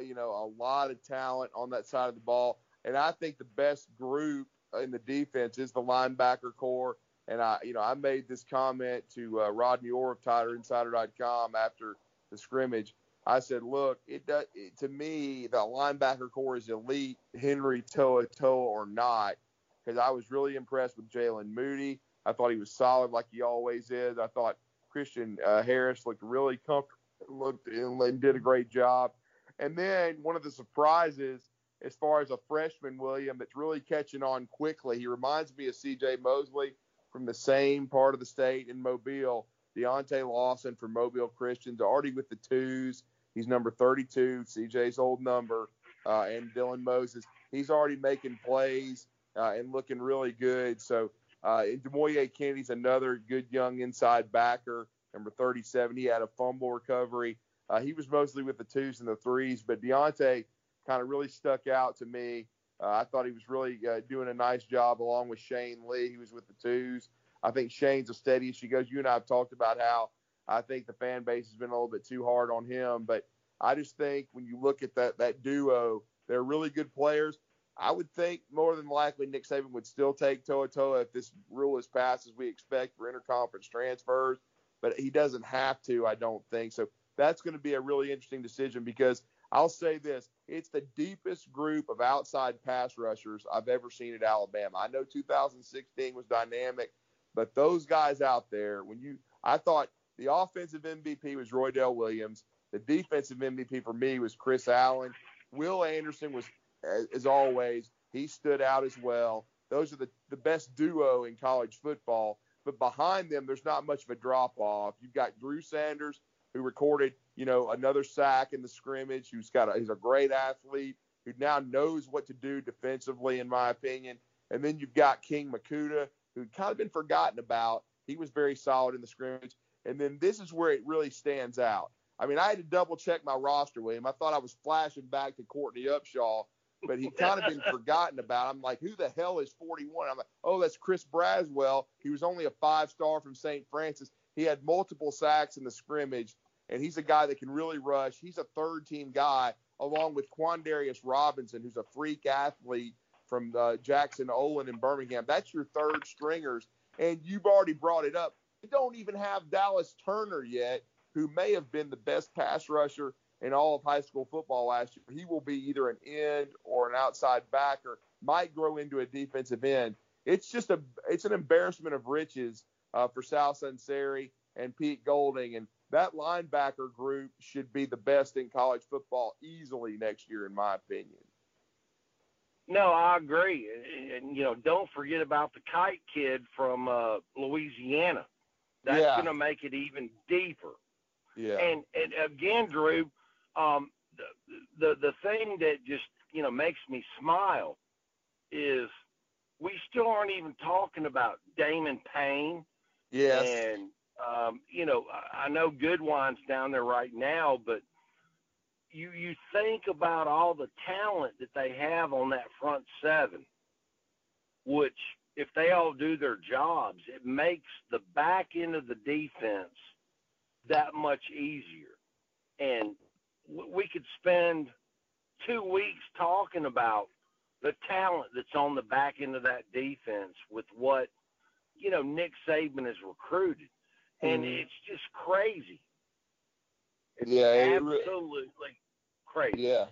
you know, a lot of talent on that side of the ball. And I think the best group in the defense is the linebacker core. And I, you know, I made this comment to uh, Rodney Orr of TigerInsider.com after the scrimmage. I said, look, it, does, it to me the linebacker core is elite, Henry To'oTo'o or not, because I was really impressed with Jaylen Moody. I thought he was solid like he always is. I thought Christian uh, Harris looked really comfortable looked and did a great job. And then one of the surprises, as far as a freshman, William, that's really catching on quickly. He reminds me of C.J. Mosley from the same part of the state in Mobile. Deontae Lawson from Mobile Christians, already with the twos. He's number 32, CJ's old number, uh, and Dylan Moses. He's already making plays uh, and looking really good. So, uh, Demouy Kennedy's another good young inside backer number 37. He had a fumble recovery. Uh, he was mostly with the twos and the threes, but Deontae kind of really stuck out to me. Uh, I thought he was really uh, doing a nice job along with Shane Lee. He was with the twos. I think Shane's a steady as she goes. You and I have talked about how I think the fan base has been a little bit too hard on him, but I just think when you look at that that duo, they're really good players. I would think more than likely Nick Saban would still take To'oTo'o if this rule is passed as we expect for interconference transfers but he doesn't have to, I don't think. So that's going to be a really interesting decision because I'll say this it's the deepest group of outside pass rushers I've ever seen at Alabama. I know 2016 was dynamic, but those guys out there, when you, I thought the offensive MVP was Roydell Williams. The defensive MVP for me was Chris Allen. Will Anderson was, as always, he stood out as well. Those are the, the best duo in college football but behind them, there's not much of a drop off. You've got Drew Sanders, who recorded, you know, another sack in the scrimmage, who's got a, he's a great athlete, who now knows what to do defensively, in my opinion. And then you've got King Mwikuta, who'd kind of been forgotten about. He was very solid in the scrimmage. And then this is where it really stands out. I mean, I had to double check my roster, William. I thought I was flashing back to Courtney Upshaw but he kind of been forgotten about. I'm like, who the hell is 41? I'm like, oh, that's Chris Braswell. He was only a five star from St. Francis. He had multiple sacks in the scrimmage, and he's a guy that can really rush. He's a third team guy, along with Quandarius Robinson, who's a freak athlete from uh, Jackson Olin in Birmingham. That's your third stringers, and you've already brought it up. You don't even have Dallas Turner yet, who may have been the best pass rusher in all of high school football last year. He will be either an end or an outside backer, might grow into a defensive end. It's just a it's an embarrassment of riches uh, for Sal Sunseri and Pete Golding, and that linebacker group should be the best in college football easily next year, in my opinion. No, I agree, and you know, don't forget about the Kight kid from uh, Louisiana. That's yeah. going to make it even deeper. Yeah. And and again, Drew, um, the, the the thing that just you know makes me smile is we still aren't even talking about Damon Payne. Yes. And um, you know, I know Goodwine's down there right now, but you you think about all the talent that they have on that front seven, which if they all do their jobs, it makes the back end of the defense that much easier. And we could spend two weeks talking about the talent that's on the back end of that defense with what you know Nick Saban has recruited, and mm-hmm. it's just crazy. It's yeah, absolutely really, crazy. Yeah,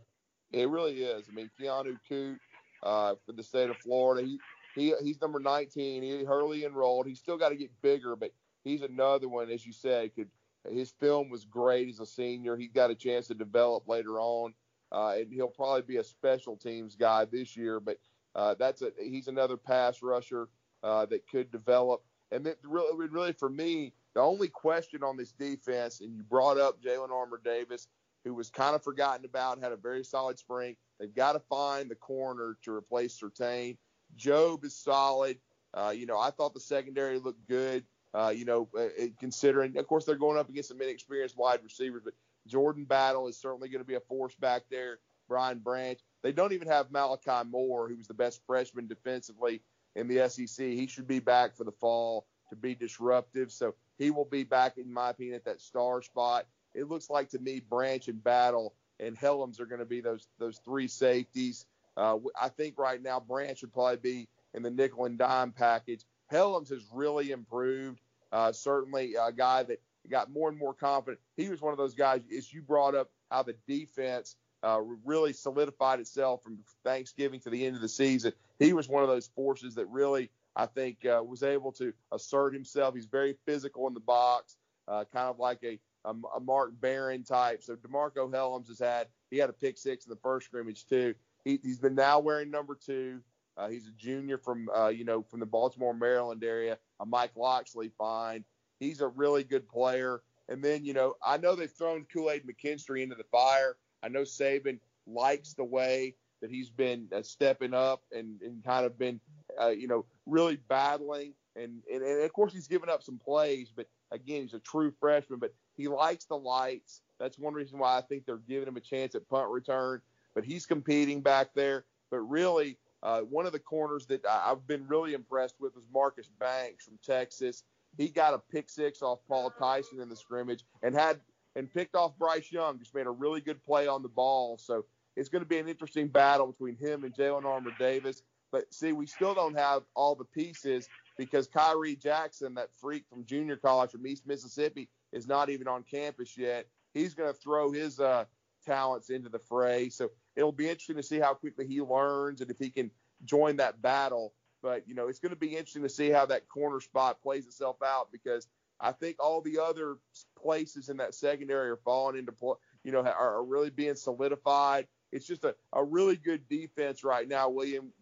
it really is. I mean, Keanu Koht uh, for the state of Florida, he, he he's number 19. He Hurley enrolled. He's still got to get bigger, but he's another one, as you said, could his film was great as a senior. He got a chance to develop later on, uh, and he'll probably be a special teams guy this year. But uh, that's a he's another pass rusher uh, that could develop. And then really, really for me, the only question on this defense, and you brought up Jalyn Armour Davis, who was kind of forgotten about, had a very solid spring. They've got to find the corner to replace Surtain. Jobe is solid. Uh, you know, I thought the secondary looked good. Uh, you know, uh, considering, of course, they're going up against some inexperienced wide receivers, but Jordan Battle is certainly going to be a force back there. Brian Branch. They don't even have Malachi Moore, who was the best freshman defensively in the SEC. He should be back for the fall to be disruptive. So he will be back, in my opinion, at that star spot. It looks like to me Branch and Battle and Hellams are going to be those those three safeties. Uh, I think right now Branch would probably be in the nickel and dime package. Hellams has really improved. Uh, certainly a guy that got more and more confident. He was one of those guys, as you brought up, how the defense uh, really solidified itself from Thanksgiving to the end of the season. He was one of those forces that really, I think, uh, was able to assert himself. He's very physical in the box, uh, kind of like a, a, a Mark Barron type. So DeMarcco Hellams has had, he had a pick six in the first scrimmage too. He, has been now wearing number two. Uh, he's a junior from, uh, you know, from the Baltimore, Maryland area. A Mike Locksley find. He's a really good player. And then, you know, I know they've thrown Kool Aid McKinstry into the fire. I know Saban likes the way that he's been uh, stepping up and, and kind of been, uh, you know, really battling. And, and, and of course, he's given up some plays, but again, he's a true freshman, but he likes the lights. That's one reason why I think they're giving him a chance at punt return. But he's competing back there. But really, uh, one of the corners that I, have been really impressed with was Marcus Banks from Texas. He got a pick six off Paul Tyson in the scrimmage and had and picked off Bryce Young. Just made a really good play on the ball. So it's going to be an interesting battle between him and Jalyn Armour Davis. But see, we still don't have all the pieces because Khyree Jackson, that freak from junior college from East Mississippi, is not even on campus yet. He's going to throw his uh, talents into the fray. So it'll be interesting to see how quickly he learns and if he can join that battle. But you know, it's going to be interesting to see how that corner spot plays itself out because I think all the other places in that secondary are falling into play. You know, are, really being solidified. It's just a, a really good defense right now, William.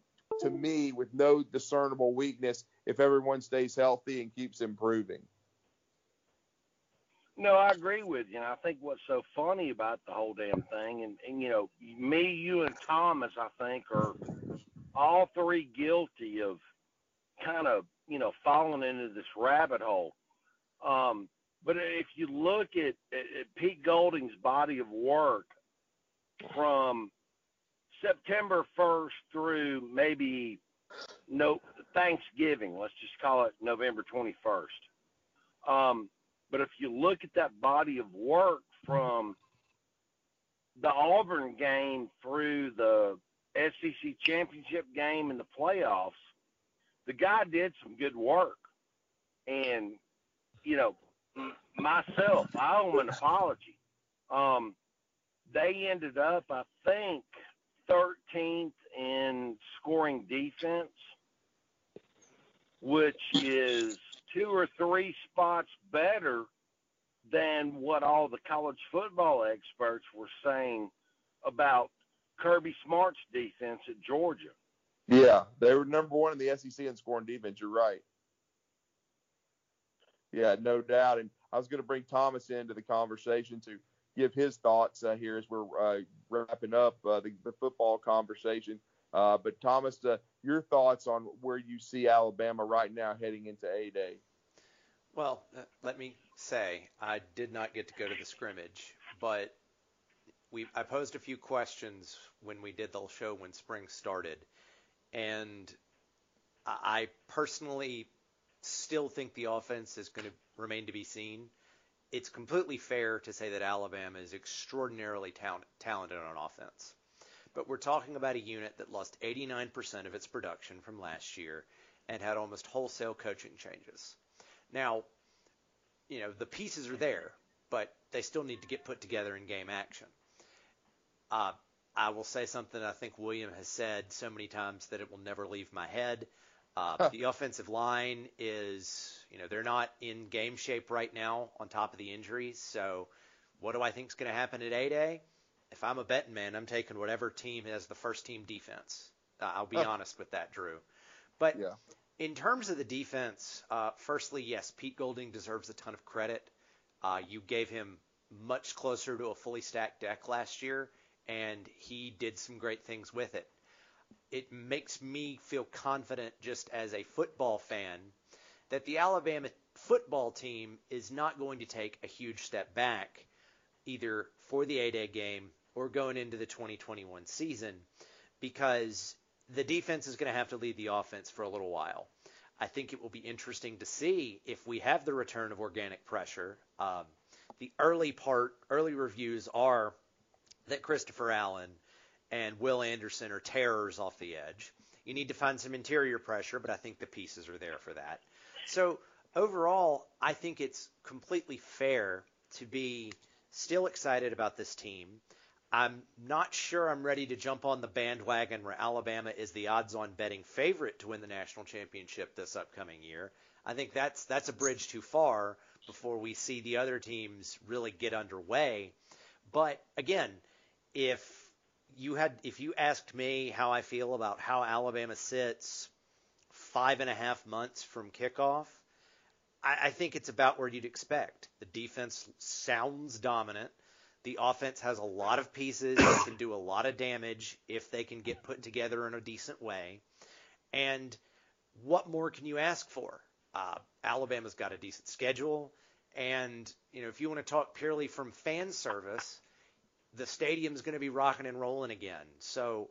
To me, with no discernible weakness, if everyone stays healthy and keeps improving. No, I agree with you. And I think what's so funny about the whole damn thing, and, and you know, me, you, and Thomas, I think, are all three guilty of kind of, you know, falling into this rabbit hole. Um, but if you look at, at, Pete Golding's body of work from September 1st through maybe no Thanksgiving, let's just call it November 21st. Um, but if you look at that body of work from the Auburn game through the SEC championship game and the playoffs, the guy did some good work. And, you know, myself, I owe him an apology. Um, they ended up, I think, 13th in scoring defense, which is two or three spots better than what all the college football experts were saying about Kirby Smart's defense at Georgia. Yeah, they were number one in the SEC in scoring defense. You're right. Yeah, no doubt. And I was going to bring Thomas into the conversation to give his thoughts uh, here as we're uh, wrapping up uh, the, the, football conversation. Uh, but Thomas, your thoughts on where you see Alabama right now heading into A Day? Well, let me say I did not get to go to the scrimmage, but we I posed a few questions when we did the show when spring started, and I personally still think the offense is going to remain to be seen. It's completely fair to say that Alabama is extraordinarily talent, talented on offense. But we're talking about a unit that lost 89% of its production from last year and had almost wholesale coaching changes. Now, you know, the pieces are there, but they still need to get put together in game action. Uh, I will say something I think William has said so many times that it will never leave my head. Uh, huh. The offensive line is, you know, they're not in game shape right now on top of the injuries. So, what do I think is going to happen at A Day? If I'm a betting man, I'm taking whatever team has the first team defense. Uh, I'll be huh. honest with that, Drew. But yeah. in terms of the defense, uh, firstly, yes, Pete Golding deserves a ton of credit. Uh, you gave him much closer to a fully stacked deck last year, and he did some great things with it it makes me feel confident just as a football fan that the Alabama football team is not going to take a huge step back either for the A-Day game or going into the 2021 season because the defense is going to have to lead the offense for a little while. I think it will be interesting to see if we have the return of organic pressure. Um, the early part, early reviews are that Christopher Allen – and Will Anderson are terrors off the edge. You need to find some interior pressure, but I think the pieces are there for that. So overall, I think it's completely fair to be still excited about this team. I'm not sure I'm ready to jump on the bandwagon where Alabama is the odds-on betting favorite to win the national championship this upcoming year. I think that's that's a bridge too far before we see the other teams really get underway. But again, if you had if you asked me how I feel about how Alabama sits five and a half months from kickoff, I, I think it's about where you'd expect. The defense sounds dominant. The offense has a lot of pieces that can do a lot of damage if they can get put together in a decent way. And what more can you ask for? Uh, Alabama's got a decent schedule, and you know if you want to talk purely from fan service, the stadium's going to be rocking and rolling again. So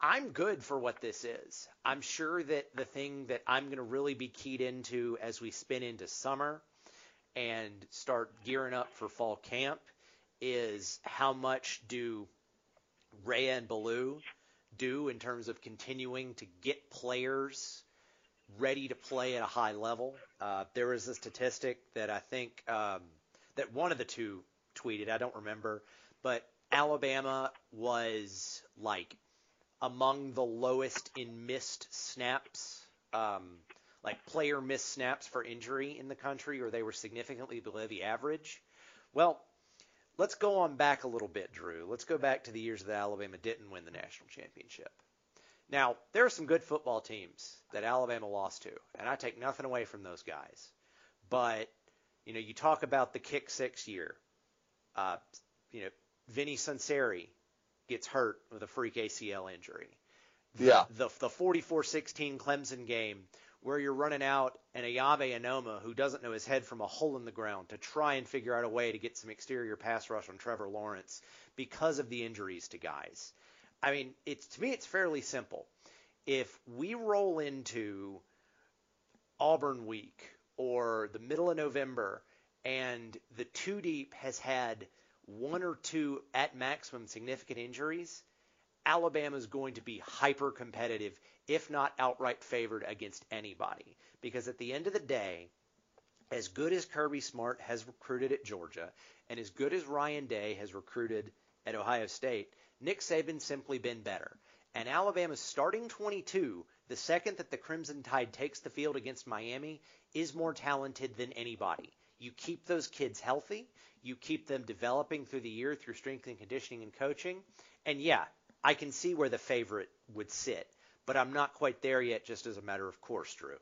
I'm good for what this is. I'm sure that the thing that I'm going to really be keyed into as we spin into summer and start gearing up for fall camp is how much do Rhea and Ballou do in terms of continuing to get players ready to play at a high level. Uh, there was a statistic that I think um, that one of the two tweeted. I don't remember but Alabama was like among the lowest in missed snaps, um, like player missed snaps for injury in the country, or they were significantly below the average. Well, let's go on back a little bit, Drew. Let's go back to the years that Alabama didn't win the national championship. Now, there are some good football teams that Alabama lost to, and I take nothing away from those guys. But, you know, you talk about the kick six year. Uh, you know, Vinny Sunseri gets hurt with a freak ACL injury. Yeah. The the 44-16 Clemson game where you're running out an Eyabi Anoma who doesn't know his head from a hole in the ground to try and figure out a way to get some exterior pass rush on Trevor Lawrence because of the injuries to guys. I mean, it's to me it's fairly simple. If we roll into Auburn week or the middle of November and the two deep has had – one or two at maximum significant injuries, Alabama is going to be hyper competitive, if not outright favored against anybody. Because at the end of the day, as good as Kirby Smart has recruited at Georgia, and as good as Ryan Day has recruited at Ohio State, Nick Saban's simply been better. And Alabama's starting 22, the second that the Crimson Tide takes the field against Miami, is more talented than anybody. You keep those kids healthy, you keep them developing through the year through strength and conditioning and coaching. And yeah, I can see where the favorite would sit, but I'm not quite there yet just as a matter of course, Drew.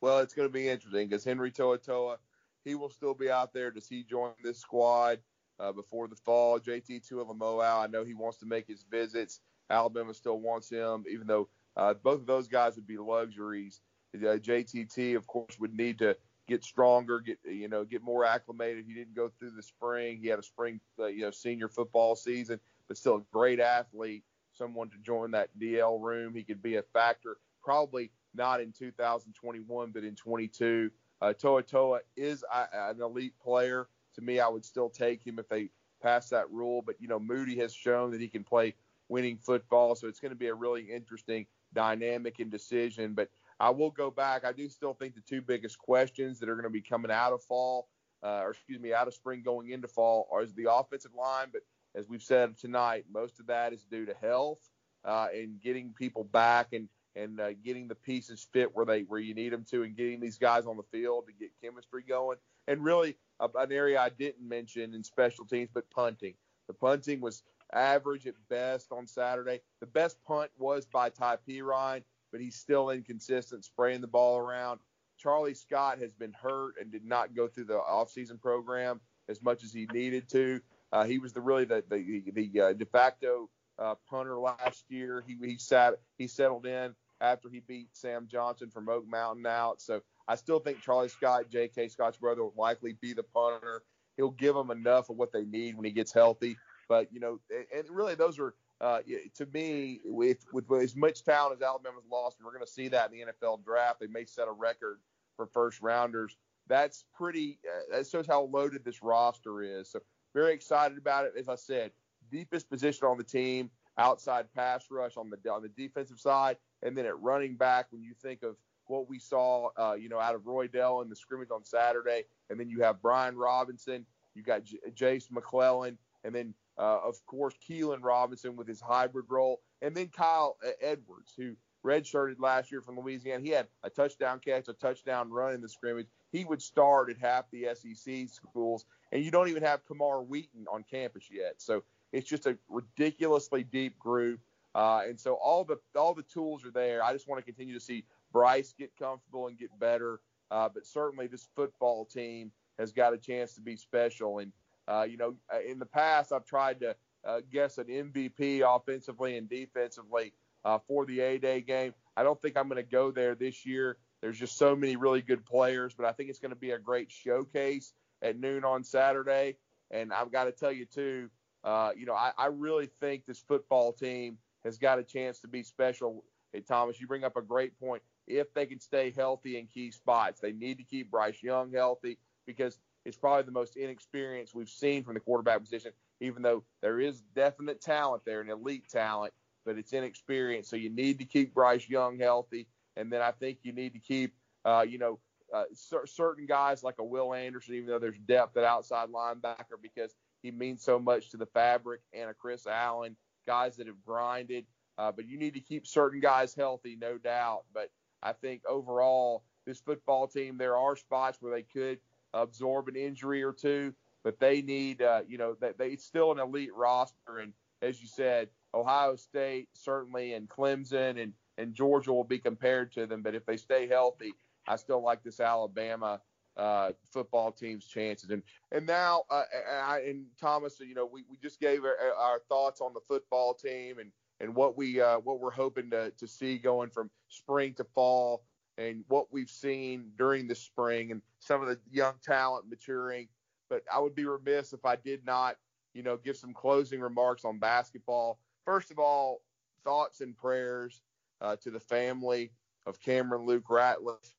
Well, it's going to be interesting because Henry To'oTo'o, he will still be out there. Does he join this squad? uh, before the fall. JT Tuimoloau, I know he wants to make his visits. Alabama still wants him, even though uh, both of those guys would be luxuries. Uh, JTT, of course, would need to get stronger, get you know, get more acclimated. He didn't go through the spring. He had a spring, uh, you know, senior football season, but still a great athlete. Someone to join that DL room. He could be a factor, probably not in 2021, but in 22. Uh, To'oTo'o is an elite player. To me, I would still take him if they pass that rule. But you know, Moody has shown that he can play winning football, so it's going to be a really interesting dynamic and decision. But I will go back. I do still think the two biggest questions that are going to be coming out of fall, uh, or excuse me, out of spring going into fall, are the offensive line. But as we've said tonight, most of that is due to health uh, and getting people back and and uh, getting the pieces fit where they where you need them to, and getting these guys on the field to get chemistry going. And really, uh, an area I didn't mention in special teams, but punting. The punting was average at best on Saturday. The best punt was by Ty Perine but he's still inconsistent, spraying the ball around. Charlie Scott has been hurt and did not go through the offseason program as much as he needed to. Uh, he was the really the the, the uh, de facto uh, punter last year. He he sat he settled in after he beat Sam Johnson from Oak Mountain out. So I still think Charlie Scott, J.K. Scott's brother, will likely be the punter. He'll give them enough of what they need when he gets healthy. But you know, and really those are uh, to me, with, with as much talent as Alabama's lost, and we're going to see that in the NFL draft, they may set a record for first rounders. That's pretty. Uh, that shows how loaded this roster is. So very excited about it. As I said, deepest position on the team, outside pass rush on the on the defensive side, and then at running back. When you think of what we saw, uh, you know, out of Roydell in the scrimmage on Saturday, and then you have Brian Robinson, you got J- Jase McClellan, and then uh, of course, Keilan Robinson with his hybrid role, and then Kyle Edwards, who redshirted last year from Louisiana. He had a touchdown catch, a touchdown run in the scrimmage. He would start at half the SEC schools, and you don't even have Camar Wheaton on campus yet. So it's just a ridiculously deep group. Uh, and so all the all the tools are there. I just want to continue to see Bryce get comfortable and get better. Uh, but certainly this football team has got a chance to be special. And uh, you know, uh, in the past, I've tried to uh, guess an MVP offensively and defensively uh, for the A Day game. I don't think I'm going to go there this year. There's just so many really good players, but I think it's going to be a great showcase at noon on Saturday. And I've got to tell you, too, uh, you know, I, I really think this football team has got a chance to be special. Hey, Thomas, you bring up a great point. If they can stay healthy in key spots, they need to keep Bryce Young healthy because it's probably the most inexperienced we've seen from the quarterback position, even though there is definite talent there, an elite talent, but it's inexperienced. So you need to keep Bryce Young healthy. And then I think you need to keep, uh, you know, uh, c- certain guys like a Will Anderson, even though there's depth at outside linebacker because he means so much to the fabric, and a Chris Allen, guys that have grinded. Uh, but you need to keep certain guys healthy, no doubt. But I think overall, this football team, there are spots where they could absorb an injury or two, but they need, uh, you know, they, they still an elite roster. And as you said, Ohio State certainly and Clemson and, and Georgia will be compared to them. But if they stay healthy, I still like this Alabama uh, football team's chances. And and now, uh, I, and Thomas, you know, we, we just gave our, our thoughts on the football team and and what we uh, what we're hoping to to see going from spring to fall and what we've seen during the spring and some of the young talent maturing. But I would be remiss if I did not, you know, give some closing remarks on basketball. First of all, thoughts and prayers uh, to the family of Cameron Luke Ratliff,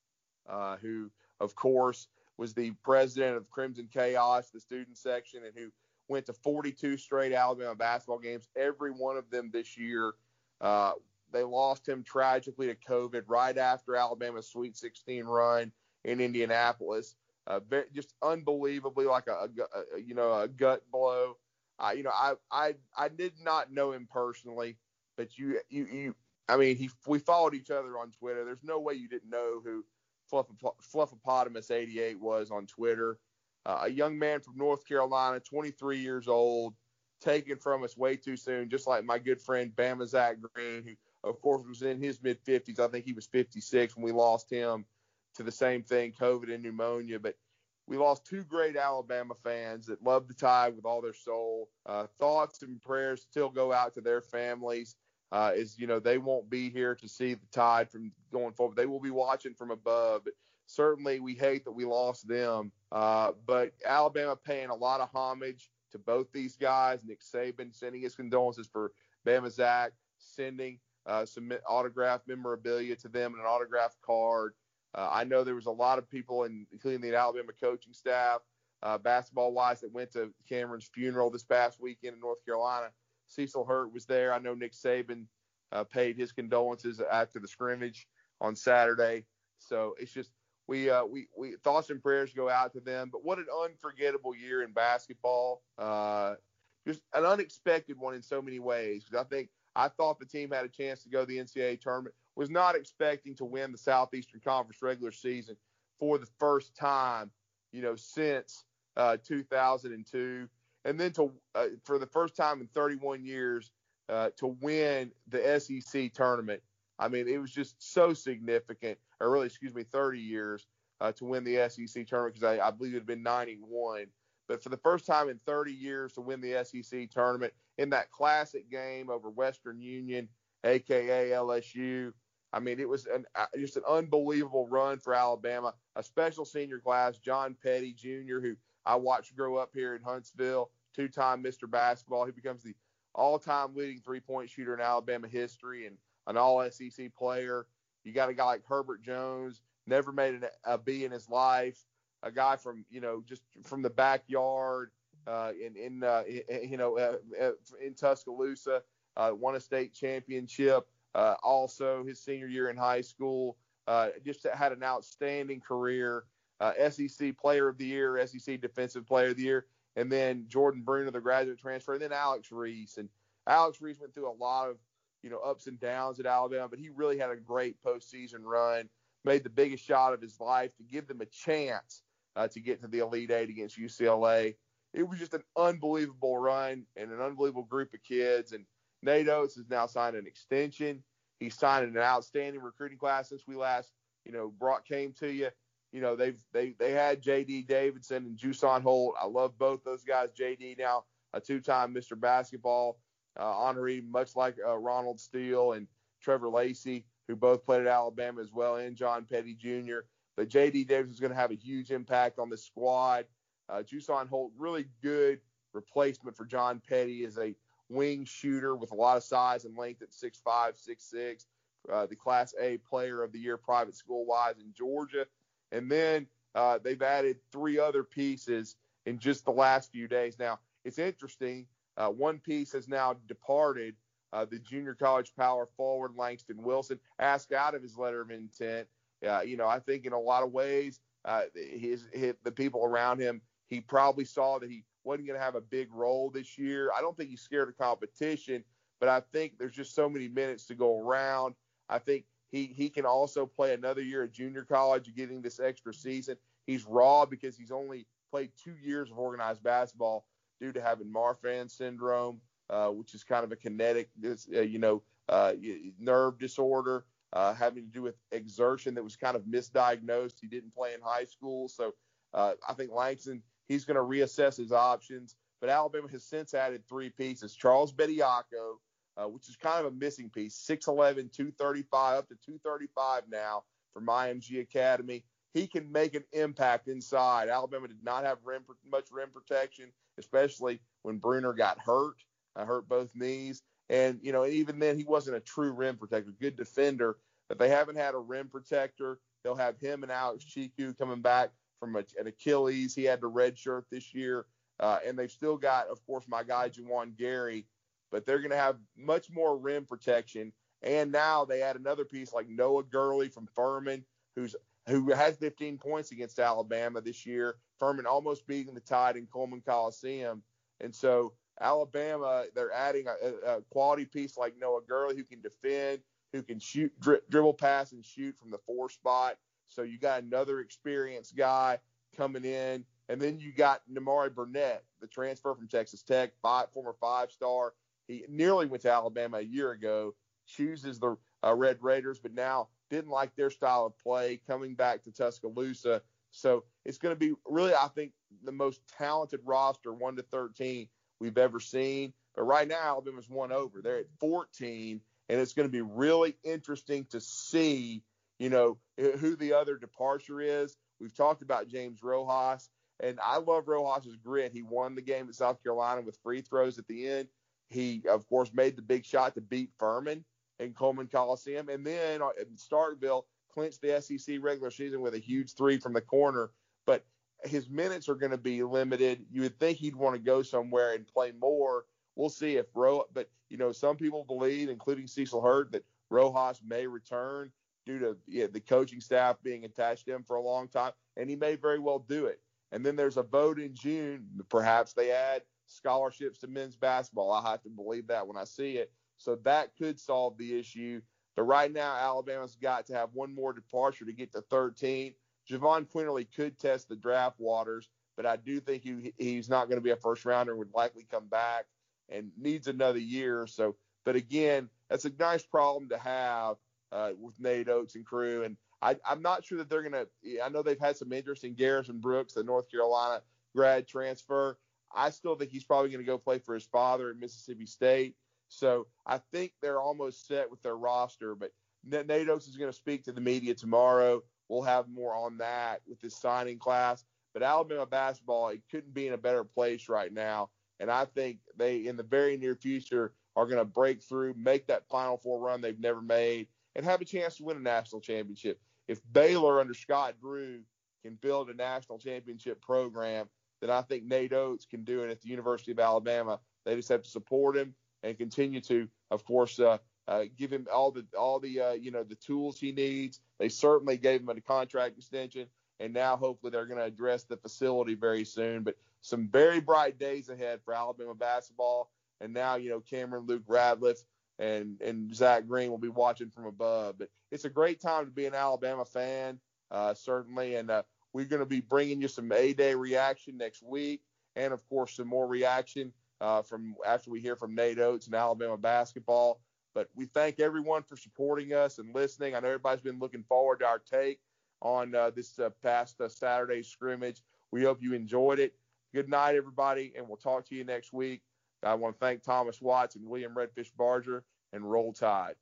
uh, who, of course, was the president of Crimson Chaos, the student section, and who went to 42 straight Alabama basketball games, every one of them this year. Uh, they lost him tragically to COVID right after Alabama's Sweet 16 run in Indianapolis. Uh, just unbelievably like a, a, a, you know a gut blow. Uh, you know I I I did not know him personally, but you you you I mean he we followed each other on Twitter. There's no way you didn't know who Fluffopotamus 88 was on Twitter. Uh, a young man from North Carolina, 23 years old, taken from us way too soon, just like my good friend Bama Zach Green, who of course, was in his mid 50s. I think he was 56 when we lost him to the same thing, COVID and pneumonia. But we lost two great Alabama fans that love the Tide with all their soul. Uh, thoughts and prayers still go out to their families. Uh, is you know they won't be here to see the Tide from going forward. They will be watching from above. But certainly, we hate that we lost them. Uh, but Alabama paying a lot of homage to both these guys. Nick Saban sending his condolences for Bama Zach, sending uh, some autographed memorabilia to them and an autographed card. Uh, I know there was a lot of people, in, including the Alabama coaching staff, uh, basketball wise, that went to Cameron's funeral this past weekend in North Carolina. Cecil Hurt was there. I know Nick Saban uh, paid his condolences after the scrimmage on Saturday. So it's just we uh, we we thoughts and prayers go out to them. But what an unforgettable year in basketball. Uh, just an unexpected one in so many ways. Because I think I thought the team had a chance to go to the NCAA tournament was not expecting to win the Southeastern Conference regular season for the first time, you know, since uh, 2002, and then to uh, for the first time in 31 years uh, to win the SEC tournament. I mean, it was just so significant, or really, excuse me, 30 years uh, to win the SEC tournament because I, I believe it had been 91. But for the first time in 30 years to win the SEC tournament in that classic game over Western Union, aka LSU, I mean, it was an, uh, just an unbelievable run for Alabama. A special senior class, John Petty Jr., who I watched grow up here in Huntsville, two-time Mr. Basketball. He becomes the all-time leading three-point shooter in Alabama history and an All-SEC player. You got a guy like Herbert Jones, never made an, a B in his life. A guy from you know just from the backyard uh, in in uh, you know uh, uh, in Tuscaloosa, uh, won a state championship. Uh, also, his senior year in high school, just had an outstanding career. Uh, SEC Player of the Year, SEC Defensive Player of the Year, and then Jordan Bruner, the graduate transfer, and then Alex Reese. And Alex Reese went through a lot of you know ups and downs at Alabama, but he really had a great postseason run. Made the biggest shot of his life to give them a chance uh, to get to the Elite Eight against UCLA. It was just an unbelievable run and an unbelievable group of kids. And Nate Oats has now signed an extension. He's signed an outstanding recruiting class since we last, you know, brought came to you. You know, they've they they had J.D. Davidson and Jusaun Holt. I love both those guys. J.D. now a two-time Mr. Basketball uh, honoree, much like uh, Ronald Steele and Trevor Lacey, who both played at Alabama as well, and John Petty Jr. But J.D. Davidson is going to have a huge impact on the squad. Uh, Jusaun Holt, really good replacement for John Petty as a wing shooter with a lot of size and length at 6'5", 6'6", uh, the Class A Player of the Year private school wise in Georgia. And then uh, they've added three other pieces in just the last few days. Now, it's interesting. Uh, one piece has now departed. Uh, the junior college power forward Langston Wilson asked out of his letter of intent. Uh, you know, I think in a lot of ways, uh, his, his the people around him, he probably saw that he wasn't going to have a big role this year. I don't think he's scared of competition, but I think there's just so many minutes to go around. I think he he can also play another year at junior college, getting this extra season. He's raw because he's only played two years of organized basketball due to having Marfan syndrome, uh, which is kind of a kinetic, uh, you know, uh, nerve disorder, uh, having to do with exertion that was kind of misdiagnosed. He didn't play in high school, so uh, I think Langston He's going to reassess his options. But Alabama has since added three pieces. Charles Bediako, uh, which is kind of a missing piece, 6'11, 235, up to 235 now from IMG Academy. He can make an impact inside. Alabama did not have rim, much rim protection, especially when Bruner got hurt, uh, hurt both knees. And, you know, even then, he wasn't a true rim protector, good defender. But they haven't had a rim protector. They'll have him and Alex Tchikou coming back from a, an Achilles. He had the red shirt this year. Uh, and they've still got, of course, my guy, Juwan Gary, but they're going to have much more rim protection. And now they add another piece like Noah Gurley from Furman, who's who has 15 points against Alabama this year. Furman almost beating the Tide in Coleman Coliseum. And so Alabama, they're adding a, a quality piece like Noah Gurley who can defend, who can shoot, dri- dribble, pass, and shoot from the four spot. So you got another experienced guy coming in. And then you got Nimari Burnett, the transfer from Texas Tech, five, former five star. He nearly went to Alabama a year ago, chooses the uh, Red Raiders, but now didn't like their style of play, coming back to Tuscaloosa So it's going to be really, I think, the most talented roster, 1 to 13, we've ever seen. But right now, Alabama's one over. They're at 14, and it's going to be really interesting to see, you know, who the other departure is. We've talked about James Rojas, and I love Rojas's grit. He won the game at South Carolina with free throws at the end. He, of course, made the big shot to beat Furman in Coleman Coliseum, and then uh, in Starkville clinched the SEC regular season with a huge three from the corner. But his minutes are going to be limited. You would think he'd want to go somewhere and play more. We'll see if Ro, but you know, some people believe, including Cecil Hurt, that Rojas may return due to yeah, the coaching staff being attached to him for a long time, and he may very well do it. And then there's a vote in June. Perhaps they add scholarships to men's basketball. I have to believe that when I see it. So that could solve the issue. But right now, Alabama's got to have one more departure to get to 13. Jahvon Quinerly could test the draft waters, but I do think he, he's not going to be a first rounder and would likely come back and needs another year. So, but again, that's a nice problem to have uh, with Nate Oats and crew. And I, am not sure that they're going to. I know they've had some interest in Garrison Brooks, the North Carolina grad transfer. I still think he's probably going to go play for his father at Mississippi State. So I think they're almost set with their roster. But Nate Oats is going to speak to the media tomorrow. We'll have more on that with this signing class. But Alabama basketball, it couldn't be in a better place right now. And I think they, in the very near future, are going to break through, make that Final Four run they've never made, and have a chance to win a national championship. If Baylor under Scott Drew can build a national championship program, then I think Nate Oats can do it at the University of Alabama. They just have to support him and continue to, of course, uh, uh, give him all the all the uh, you know the tools he needs. They certainly gave him a contract extension, and now hopefully they're going to address the facility very soon. But some very bright days ahead for Alabama basketball. And now you know Cameron Luke Radcliffe and and Zach Green will be watching from above. But it's a great time to be an Alabama fan, uh, certainly, and uh, we're going to be bringing you some A Day reaction next week, and of course some more reaction uh, from after we hear from Nate Oats and Alabama basketball. But we thank everyone for supporting us and listening. I know everybody's been looking forward to our take on uh, this uh, past uh, Saturday scrimmage. We hope you enjoyed it. Good night, everybody, and we'll talk to you next week. I want to thank Thomas Watts and William Redfish Barger and Roll Tide.